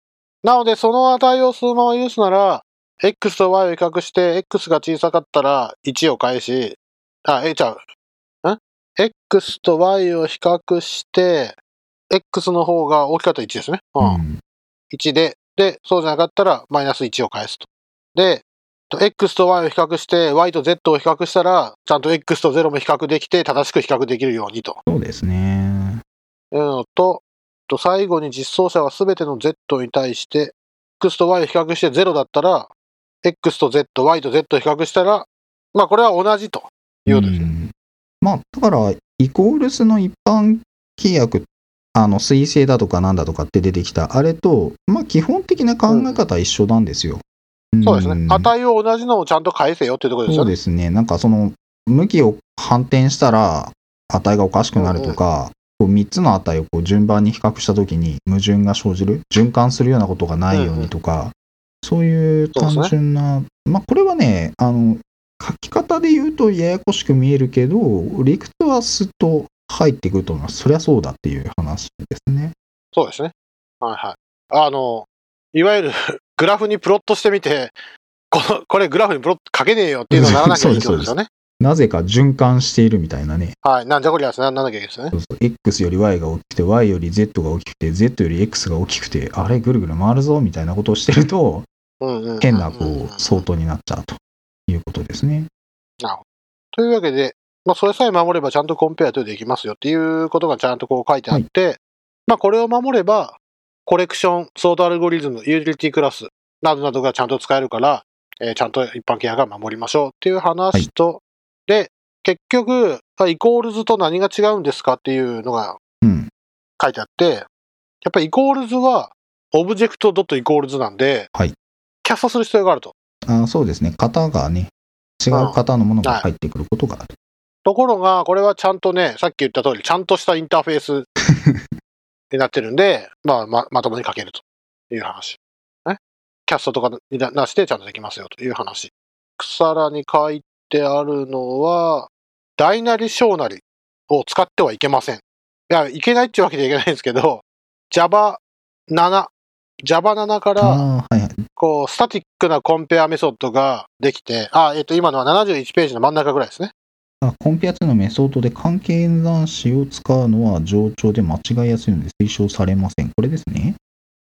なので、その値をそのまま許すなら、x と y を比較して、x が小さかったら1を返し、あ、え、じゃあ、ん ?x と y を比較して、x の方が大きかったら1ですね。うんうん。1で、で、そうじゃなかったらマイナス1を返すと。で、と x と y を比較して、y と z を比較したら、ちゃんと x と0も比較できて、正しく比較できるようにとそうですね。いうのと、と最後に実装者はすべての z に対して、x と y を比較して0だったら、x と z、y と z を比較したら、まあこれは同じということですね。んまあ、だから、イコールスの一般契約、あの、水星だとかなんだとかって出てきた、あれと、まあ、基本的な考え方は一緒なんですよ。そうですね。ん値を同じのをちゃんと返せよっていうところですよね。そうですね。なんかその、向きを反転したら値がおかしくなるとか、こう3つの値をこう順番に比較したときに矛盾が生じる、循環するようなことがないようにとか、そういう単純な、まあこれはね、あの、書き方で言うとややこしく見えるけど、理屈はすっと入ってくると思います。そりゃそうだっていう話ですね。そうですね。はいはい。あの、いわゆる *laughs* グラフにプロットしてみて、このこれグラフにプロット書けねえよっていうのをならなきゃいいってことですよね。なぜか循環しているみたいなね。はい。なんじゃこりゃななんなきゃいけないですよね。そうそう X より Y が大きくて、Y より Z が大きくて、Z より X が大きくて、あれぐるぐる回るぞみたいなことをしてると、変なこう相当になっちゃうということですね。というわけで、まあ、それさえ守ればちゃんと compareTo できますよっていうことがちゃんとこう書いてあって、まあ、これを守れば、コレクション、ソートアルゴリズム、ユーティリティクラスなどなどがちゃんと使えるから、えーちゃんと一般契約が守りましょうっていう話と、で、結局、まあ equals と何が違うんですかっていうのがうん。書いてあって、やっぱり equals は、 Object dot equals なんで、はいキャストする必要があると。あそうですね。型がね、違う型のものが入ってくることがある。ところが、これはちゃんとね、さっき言った通り、ちゃんとしたインターフェース *laughs* になってるんで、まあ、ま、まともに書けるという話。ね。キャストとかにななしでちゃんとできますよという話。さらに書いてあるのは、大なり小なりを使ってはいけません。いや、いけないっていうわけではいけないんですけど、Java7、Java7 から、ああー、はいはい。こう、 static な compare メソッドができて、あ、えっ、と、今のは71ページの真ん中ぐらいですね。あ compareTo のメソッドで関係演算子を使うのは冗長で間違いやすいので推奨されません。これですね。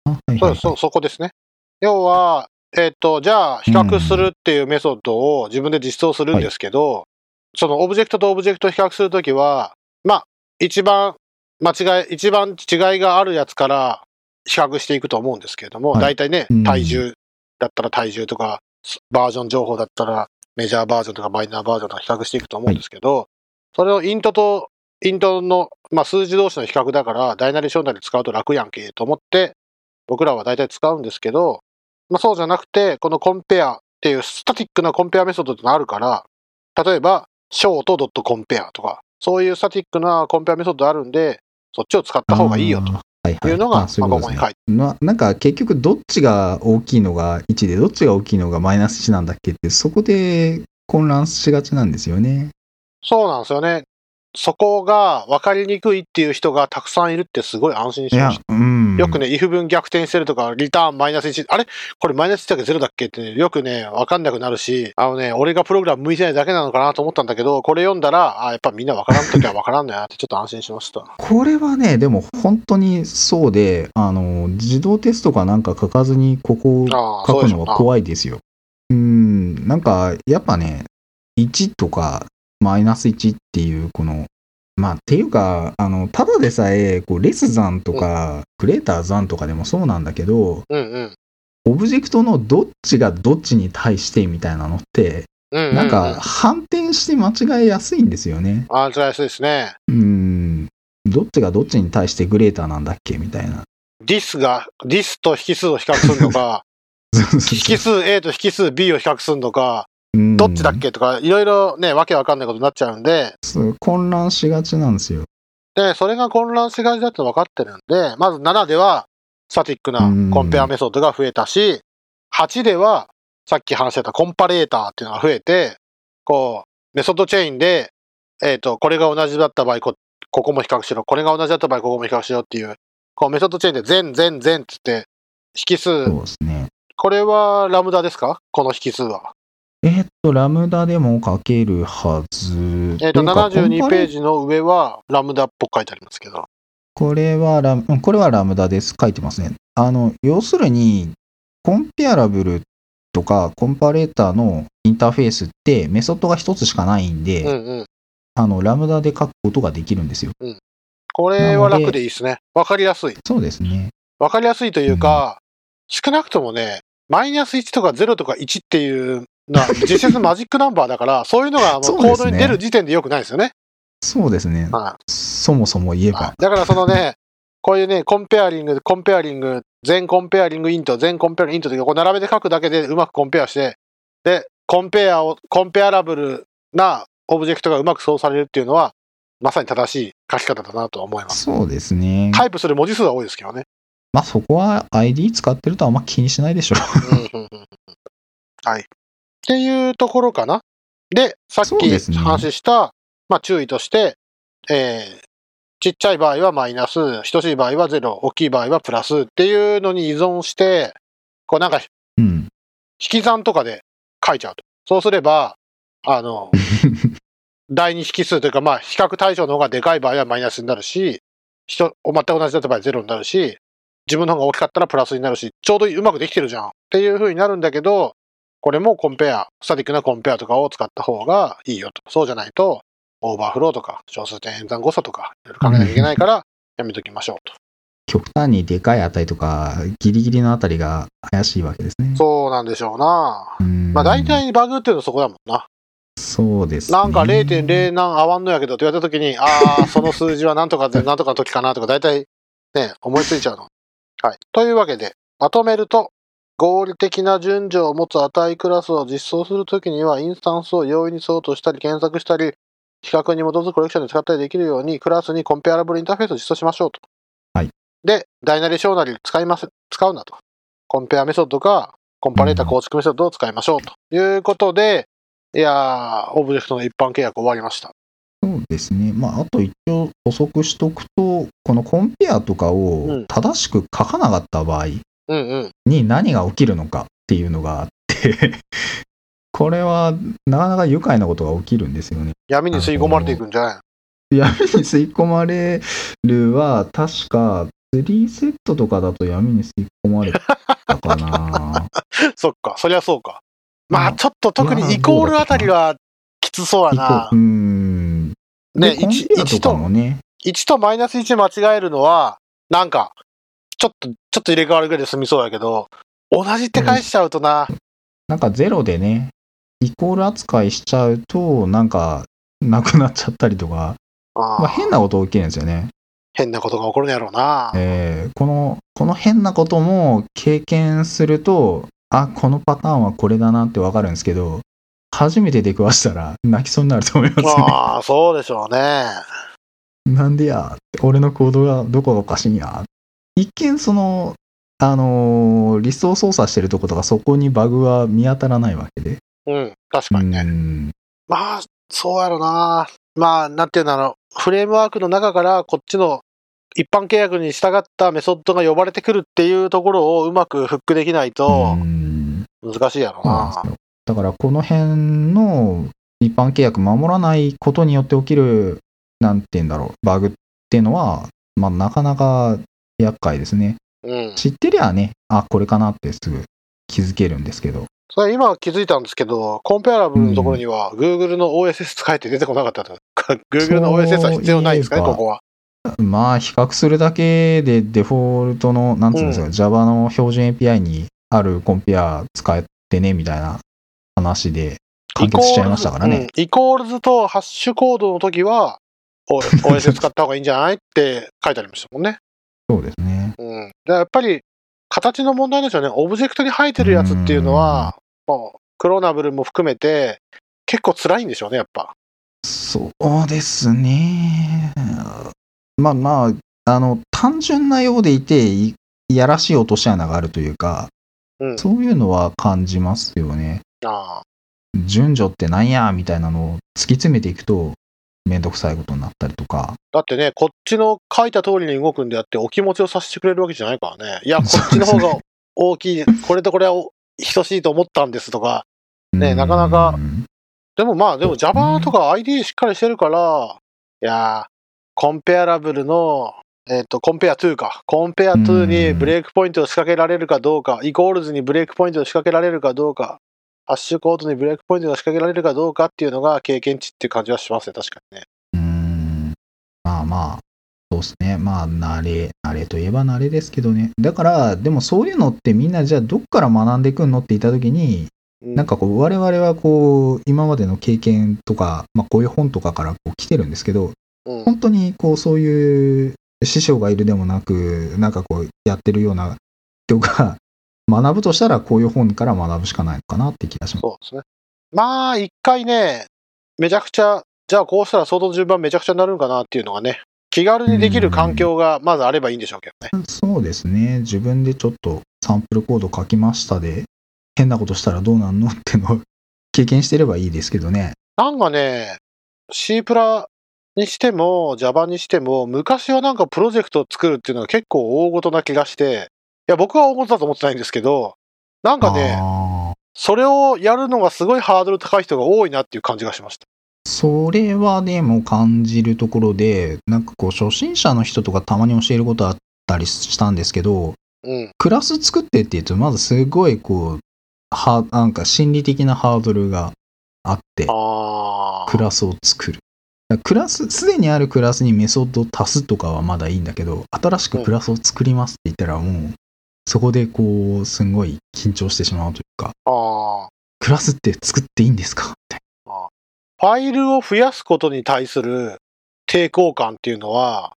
あはいはい、はい。そうそそこですね。要は、えっ、と、じゃあ、比較するっていうメソッドを自分で実装するんですけど、そのオブジェクトとオブジェクトを比較するときは、まあ、一番間違い、一番違いがあるやつから比較していくと思うんですけれども、はい。大体ねうん、体重だったら体重とか、バージョン情報だったらメジャーバージョンとかマイナーバージョンとか比較していくと思うんですけど、それをイントと、イントの、まあ、数字同士の比較だから、大なり小なり使うと楽やんけと思って、僕らは大体使うんですけど、まあ、そうじゃなくて、このコンペアっていうスタティックなコンペアメソッドってのがあるから、例えば、ショートドットコンペアとか、そういうスタティックなコンペアメソッドあるんで、そっちを使った方がいいよというのが、こここに書いてななんか結局どっちが大きいのが1でどっちが大きいのがマイナス1なんだっけってそこで混乱しがちなんですよね。そうなんですよね。そこが分かりにくいっていう人がたくさんいるってすごい安心いやしまし、うん。た。よくね、if 分逆転してるとか、リターンマイナス1、あれ？これマイナス1だけ0だっけ？ってね、よくね、分かんなくなるし、あのね、俺がプログラム向いてないだけなのかなと思ったんだけど、これ読んだら、あやっぱみんな分からんときは分からんのやなってちょっと安心しました。これはね、でも本当にそうで、あの、自動テストかなんか書かずにここを書くのは。怖いですよ。うん、なんかやっぱね、1とかマイナス1っていうこの、まあっていうか、あの、ただでさえ、こう、レスザンとか、グレーターザンとかでもそうなんだけど、うんうん。オブジェクトのどっちがどっちに対してみたいなのって、うんうんうん、なんか反転して間違えやすいんですよね。あ、辛いそうですね。うん。どっちがどっちに対してグレーターなんだっけみたいな。ディスが、ディスと引数を比較するのか、*laughs* 引数 A と引数 B を比較するのか、うんどっちだっけとか、いろいろね、わけわかんないことになっちゃうんで、混乱しがちなんですよ。で、それが混乱しがちだって分かってるんで、まず7では、スタティックなコンペアメソッドが増えたし、8では、さっき話してたコンパレーターっていうのが増えて、こう、メソッドチェーンで、えっ、と、これが同じだった場合こ、ここも比較しろ、これが同じだった場合、ここも比較しろっていう、こう、メソッドチェーンで全、全、全っつって、引数、そうですね。これはラムダですか？この引数は。えーっと、ラムダでも書けるはず。えっ、と、というか72ページ。ジの上はラムダっぽく書いてありますけど。これはラム、うんこれはラムダです。書いてますね。あの、要するに、コンペアラブルとかコンパレーターのインターフェースってメソッドが一つしかないんで、うんうん。あの、ラムダで書くことができるんですよ。これは楽でいいですね。わかりやすい。そうですね。わかりやすいというか、少なくともね、マイナス1とか0とか1っていうのは実質マジックナンバーだから、そういうのがコードに出る時点で良くないですよね。そうですね。はいそもそも言えば。だからそのね、こういうね、コンペアリング、コンペアリング、全コンペアリングイント、全コンペアリングイントというこう並べて書くだけでうまくコンペアして、で、コンペアを、コンペアラブルなオブジェクトがうまく操作されるっていうのは、まさに正しい書き方だなとは思います。そうですね。タイプする文字数は多いですけどね。まあそこは ID 使ってるとあんま気にしないでしょう。うんうんうんうんはい。っていうところかな。で、さっき話した、まあ注意として、えーちっちゃい場合はマイナス、等しい場合はゼロ、大きい場合はプラスっていうのに依存して、こうなんかうん。引き算とかで書いちゃうと。そうすれば、あの、*laughs* 第二引数というか、まあ、比較対象の方がでかい場合はマイナスになるし、人、全く同じだった場合はゼロになるし、自分の方が大きかったらプラスになるし、ちょうどうまくできてるじゃんっていう風になるんだけど、これもコンペア、スタティックなコンペアとかを使った方がいいよと。そうじゃないと、オーバーフローとか、小数点演算誤差とか、いろいろ考えなきゃいけないから、やめときましょうと。極端にでかい値とか、ギリギリのあたりが怪しいわけですね。そうなんでしょうな。うんまあ大体バグっていうのはそこだもんな。そうです、ね。なんか0.0何合わんのやけどって言われたときに、ああ、その数字はなんとかで、*laughs* なんとかの時かなとか、大体ね、思いついちゃうの。はい。というわけで、まとめると、合理的な順序を持つ値クラスを実装するときには、インスタンスを容易にソートしたり、検索したり、比較に基づくコレクションで使ったりできるように、クラスに Comparable インターフェースを実装しましょうと。はい。で、大なり小なり使います、使うなと。 compare メソッドか、 comparator 構築メソッドを使いましょうということで、いやー、オブジェクトの一般契約終わりました。そうですね。まあ、あと一応補足しとくと、この compare とかうをん正しく書かなかった場合うんうん。に何が起きるのかっていうのがあって、*laughs* これはなかなか愉快なことが起きるんですよね。闇に吸い込まれていくんじゃない闇に吸い込まれるは、確か3セットとかだと闇に吸い込まれたかな。*laughs* そっか、そりゃそうか。まあ、うんちょっと特にイコールあたりはきつそうやなう。ん。ね、でコン 1, ペアとかもね、1とマイナス1間違えるのは、なんか、ちょっと、ちょっと入れ替わるぐらいで済みそうやけど、同じって返しちゃうとな。なんかゼロでね、イコール扱いしちゃうと、なんか、なくなっちゃったりとか、あまあ、ー変なこと起きるんですよね。変なことが起こるんやろうな。えーこの、この変なことも経験すると、あ、このパターンはこれだなってわかるんですけど、初めて出くわしたら泣きそうになると思いますね。ああ、そうでしょうね。*laughs* なんでや俺の行動がどこがおかしいんや一見その、あのーリストを操作してるとことかそこにバグは見当たらないわけで。うん、確かにね。うんまあ、そうやろな。まあ、なんていうんだろう。フレームワークの中からこっちの一般契約に従ったメソッドが呼ばれてくるっていうところをうまくフックできないとうん難しいやろなそうなん。だからこの辺の一般契約守らないことによって起きる、なんて言うんだろう、バグっていうのは、まあなかなか厄介ですね。うん。知ってりゃね、あ、これかなってすぐ気づけるんですけど。それ今気づいたんですけど、コンペアラブルのところには Google の OSS 使えて出てこなかったと。*laughs* Google の OSS は必要ないんですかね、そうここは。まあ、比較するだけでデフォルトの、なんつうんですか、うん Java の標準 API にあるコンペア使ってね、みたいな話で完結しちゃいましたからね。イコールズうんイコールズとハッシュコードの時は、お OSS *laughs* 使った方がいいんじゃないって書いてありましたもんね。そうですね。うん。でやっぱり、形の問題ですよね。オブジェクトに生えてるやつっていうのは、もう、 Cloneable も含めて、結構辛いんでしょうね、やっぱ。そうですね。まあまあ、あの、単純なようでいて、いいやらしい落とし穴があるというか、うん。そういうのは感じますよね。ああ。順序ってなんやみたいなのを突き詰めていくと、めんどくさいことになったりとか。だってね、こっちの書いた通りに動くんであって、お気持ちをさせてくれるわけじゃないからね。いや、こっちの方が大きい、*laughs* これとこれはお等しいと思ったんですとか。ねなかなかうんでもまあ、でも Java とか ID しっかりしてるから、いやー、コンペアラブルの、えっ、と、コンペア2か。コンペア2にブレイクポイントを仕掛けられるかどうか、イコールズにブレイクポイントを仕掛けられるかどうか、ハッシュコードにブレイクポイントが仕掛けられるかどうかっていうのが経験値っていう感じはしますね、確かにね。うーんまあまあ、そうですね。まあ、慣れ、慣れといえば慣れですけどね。だから、でもそういうのってみんなじゃあどっから学んでいくのって言ったときに、うなんかこう、我々はこう、今までの経験とか、まあこういう本とかからこう来てるんですけど、うん、本当にこう、そういう師匠がいるでもなく、なんかこう、やってるような人が、学ぶとしたらこういう本から学ぶしかないのかなって気がします。そうですね。まあ、一回ね、めちゃくちゃ、じゃあこうしたら相当順番めちゃくちゃになるんかなっていうのがね、気軽にできる環境がまずあればいいんでしょうけどね。そうですね。自分でちょっとサンプルコード書きましたで、変なことしたらどうなんのってのを *laughs* 経験してればいいですけどね。なんかね、C プラにしても、Java にしても、昔はなんかプロジェクトを作るっていうのは結構大事な気がして、いや、僕は大事だと思ってないんですけど、なんかね、それをやるのがすごいハードル高い人が多いなっていう感じがしました。それはでも感じるところで、なんかこう初心者の人とかたまに教えることあったりしたんですけど、うん。クラス作ってって言うと、まずすごいこう、は、なんか心理的なハードルがあって。クラスを作る。クラス、すでにあるクラスにメソッドを足すとかはまだいいんだけど、新しくクラスを作りますって言ったらもう、そこでこう、すんごい緊張してしまうというか、ああ。クラスって作っていいんですか？みたいファイルを増やすことに対する抵抗感っていうのは、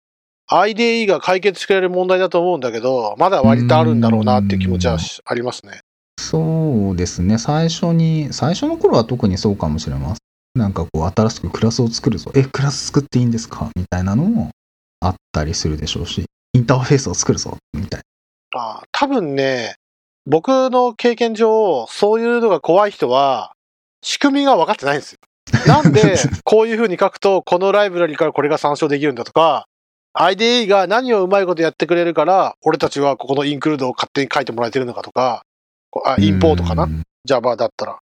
IDE が解決してくれる問題だと思うんだけど、まだ割とあるんだろうなっていう気持ちはしありますね。そうですね。最初に、最初の頃は特にそうかもしれません。なんかこう、新しくクラスを作るぞ。え、クラス作っていいんですか？みたいなのもあったりするでしょうし、インターフェースを作るぞ。みたい多分ね、僕の経験上、そういうのが怖い人は、仕組みが分かってないんですよ。なんで、*laughs* こういう風に書くと、このライブラリからこれが参照できるんだとか、IDE が何をうまいことやってくれるから、俺たちはここのインクルードを勝手に書いてもらえてるのかとか、こあ、な。インポートかな？うん ?Java だったら。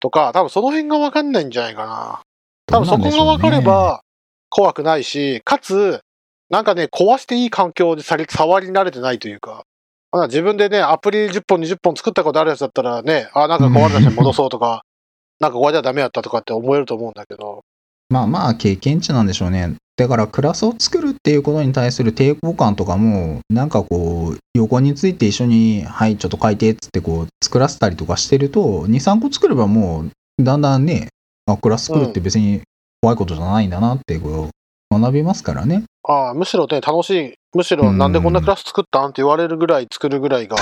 とか、多分その辺が分かんないんじゃないかな。多分そこが分かれば怖くないし、かつ、なんかね、壊していい環境で触り慣れてないというか、まあ自分でね、アプリ10本、20本作ったことあるやつだったらね、あ、なんか壊れたし戻そうとか、なんかこれじゃダメやったとかって思えると思うんだけど、まあまあ経験値なんでしょうね。だからクラスを作るっていうことに対する抵抗感とかも、なんかこう、横について一緒に、はい、ちょっと書いてっつってこう、作らせたりとかしてると、2、3個作ればもう、だんだんね、あ、クラス作るって別に怖いことじゃないんだなってこう、学びますからね。ああむしろね、楽しい、むしろなんでこんなクラス作ったんって言われるぐらい作るぐらいが、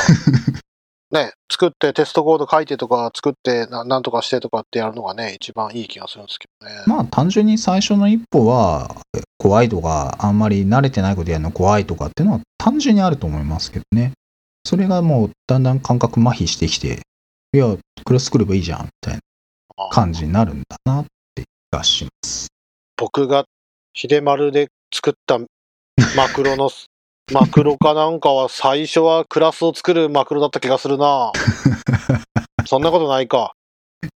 *laughs* ね、作ってテストコード書いてとか作ってななんとかしてとかってやるのがね、一番いい気がするんですけどね。まあ単純に最初の一歩は、怖いとか、あんまり慣れてないことやるの怖いとかっていうのは単純にあると思いますけどね。それがもうだんだん感覚麻痺してきて、いや、クラス作ればいいじゃん、みたいな感じになるんだなって気がします。僕が秀丸で作ったマクロの、*laughs* マクロかなんかは最初はクラスを作るマクロだった気がするな *laughs* そんなことないか。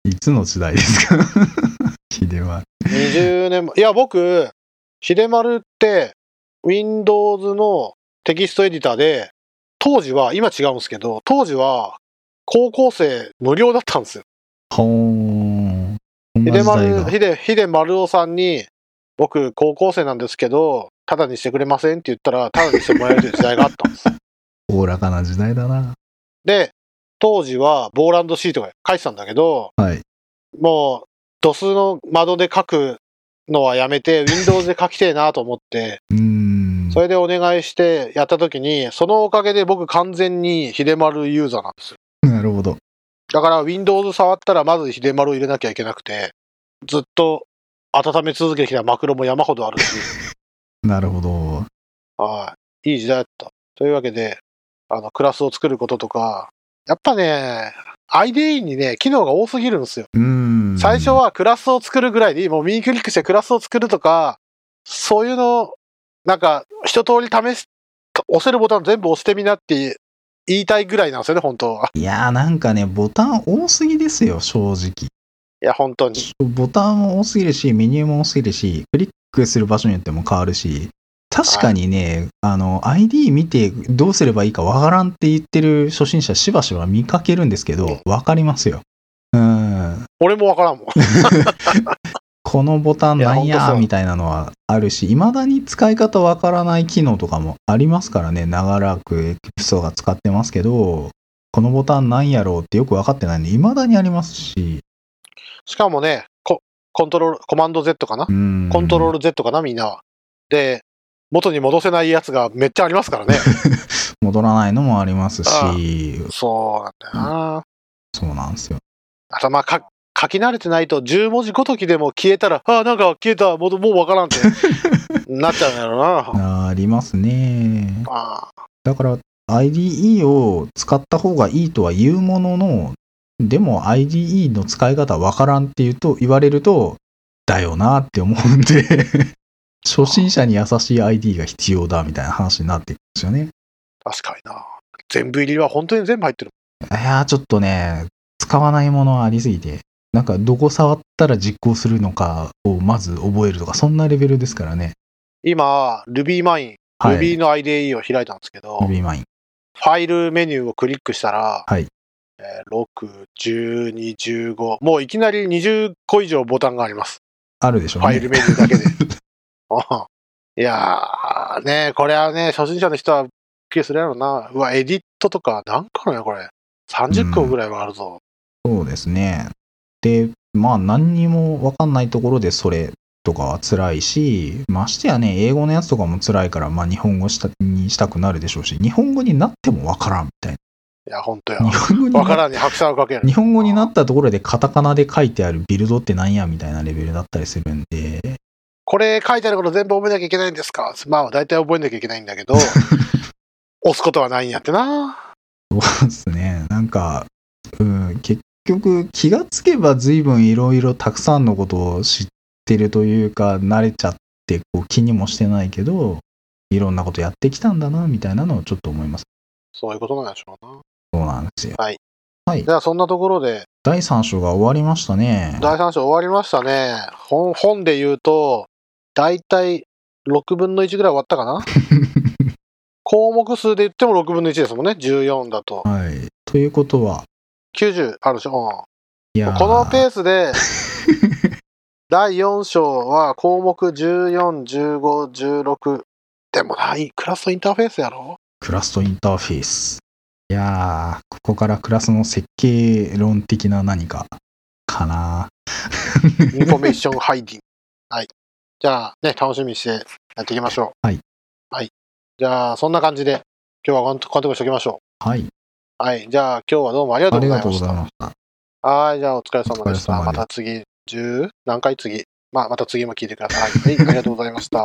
いつの時代ですか？*laughs* 秀は。20年前、いや僕、秀丸って、Windows のテキストエディターで、当時は、今違うんですけど、当時は、高校生無料だったんですよ。ほーん。こんな秀時代丸、が。秀、秀丸尾さんに、僕、高校生なんですけど、ただにしてくれませんって言ったら、ただにしてもらえるという時代があったんです。*laughs* おおらかな時代だな。で、当時は、ボーランド C とか書いてたんだけど、はい。もう、ドスの窓で書くのはやめて、Windows で書きてえなと思って、うーん。それでお願いしてやった時に、そのおかげで僕完全に秀丸ユーザーなんですよ。なるほど。だから Windows 触ったらまず秀丸を入れなきゃいけなくて、ずっと温め続けてきたマクロも山ほどあるし、*laughs* なるほど。はい。いい時代だった。というわけで、あの、クラスを作ることとか、やっぱね、IDE にね、機能が多すぎるんですよ。最初はクラスを作るぐらいでいい。もう右クリックしてクラスを作るとか、そういうの、なんか、一通り試す、押せるボタン全部押してみなって言いたいぐらいなんですよね、本当は。いやーなんかね、ボタン多すぎですよ、正直。いや、本当に。ボタンも多すぎるし、メニューも多すぎるし、クリックする場所によっても変わるし、確かにね、あの、ID 見てどうすればいいかわからんって言ってる初心者しばしば見かけるんですけど、わかりますよ。うん。俺もわからんもん。*laughs* *laughs* このボタンなんいやみたいなのはあるし、未だに使い方わからない機能とかもありますからね、長らくエクソが使ってますけど、このボタンなんやろうってよくわかってないんで、未だにありますし、しかもね、ココントロール、コマンド Z かな？うん。コントロール Z かな？みんなは。で、元に戻せないやつがめっちゃありますからね。*laughs* 戻らないのもありますし、そうなんだよな。そうなんですよ。あとまあか、書き慣れてないと10文字ごときでも消えたら、ああ、なんか消えた、もうもうわからんって *laughs* なっちゃうんだろうな。ありますね。ああだから IDE を使った方がいいとは言うものの、でも IDE の使い方わからんって言うと言われると、だよなって思うんで *laughs* 初心者に優しい ID が必要だみたいな話になっていくんですよね。確かにな。全部入りは本当に全部入ってる。いやー、ちょっとね、使わないものありすぎて、なんかどこ触ったら実行するのかをまず覚えるとか、そんなレベルですからね。今、RubyMine、はい。Ruby の IDE を開いたんですけど、RubyMine。ファイルメニューをクリックしたら、はいえー6、12、15、もういきなり20個以上ボタンがあります。あるでしょうね。ファイルメニューだけで。*laughs* あいやー、ねこれはね、初心者の人はびっくりするやろな。うわ、エディットとか、なんかのよ、これ。30個ぐらいはあるぞ。そうですね。で、まあ何にもわかんないところでそれとかは辛いし、ましてやね、英語のやつとかも辛いから、まあ日本語したにしたくなるでしょうし、日本語になってもわからんみたいいや、ほんとやな。。日本語になわからんに拍車をかける日。本語になったところでカタカナで書いてあるビルドってなんやみたいなレベルだったりするんで、これ書いてあること全部覚えなきゃいけないんですか？まあ、大体覚えなきゃいけないんだけど、*laughs* 押すことはないんやってな。そうですね。なんか、うん、結局気がつけば随分いろいろたくさんのことを知ってるというか、慣れちゃってこう気にもしてないけど、いろんなことやってきたんだな、みたいなのをちょっと思います。そういうことなんでしょうな。そうなんですよ。じゃあ、そんなところで、第3章が終わりましたね。第3章終わりましたね。本本で言うと、だいたい6分の1ぐらい終わったかな？*laughs* 項目数で言っても6分の1ですもんね。14だと。はい。ということは、90あるでしょ。いやーうんこのペースで、*laughs* 第4章は項目14、15、16。でもない、クラスとインターフェースやろ？クラスとインターフェース。いやー、ここからクラスの設計論的な何かかな。 information hiding。*laughs* はい。じゃあね、楽しみにしてやっていきましょう。はい。はい。じゃあ、そんな感じで、今日はこんこんなとこにしておきましょはい。う。はい。じゃあ、今日はどうもありがとあうございましたりがとうござい。ました。はい。じゃあ、お疲れ様でした。また次、10何回次まあ、また次も聞いてください。*laughs* はい。ありがとうございました。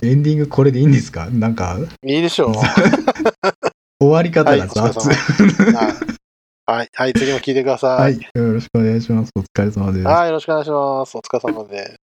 エンディングこれでいいんですか？なんか、いいでしょう。*laughs* 終わり方はい。が雑。様はい。はい。はい。次も聞いてくださ。はいい。よろしくお願いします。お疲れ様です。はい。よろしくお願いします。お疲れ様です。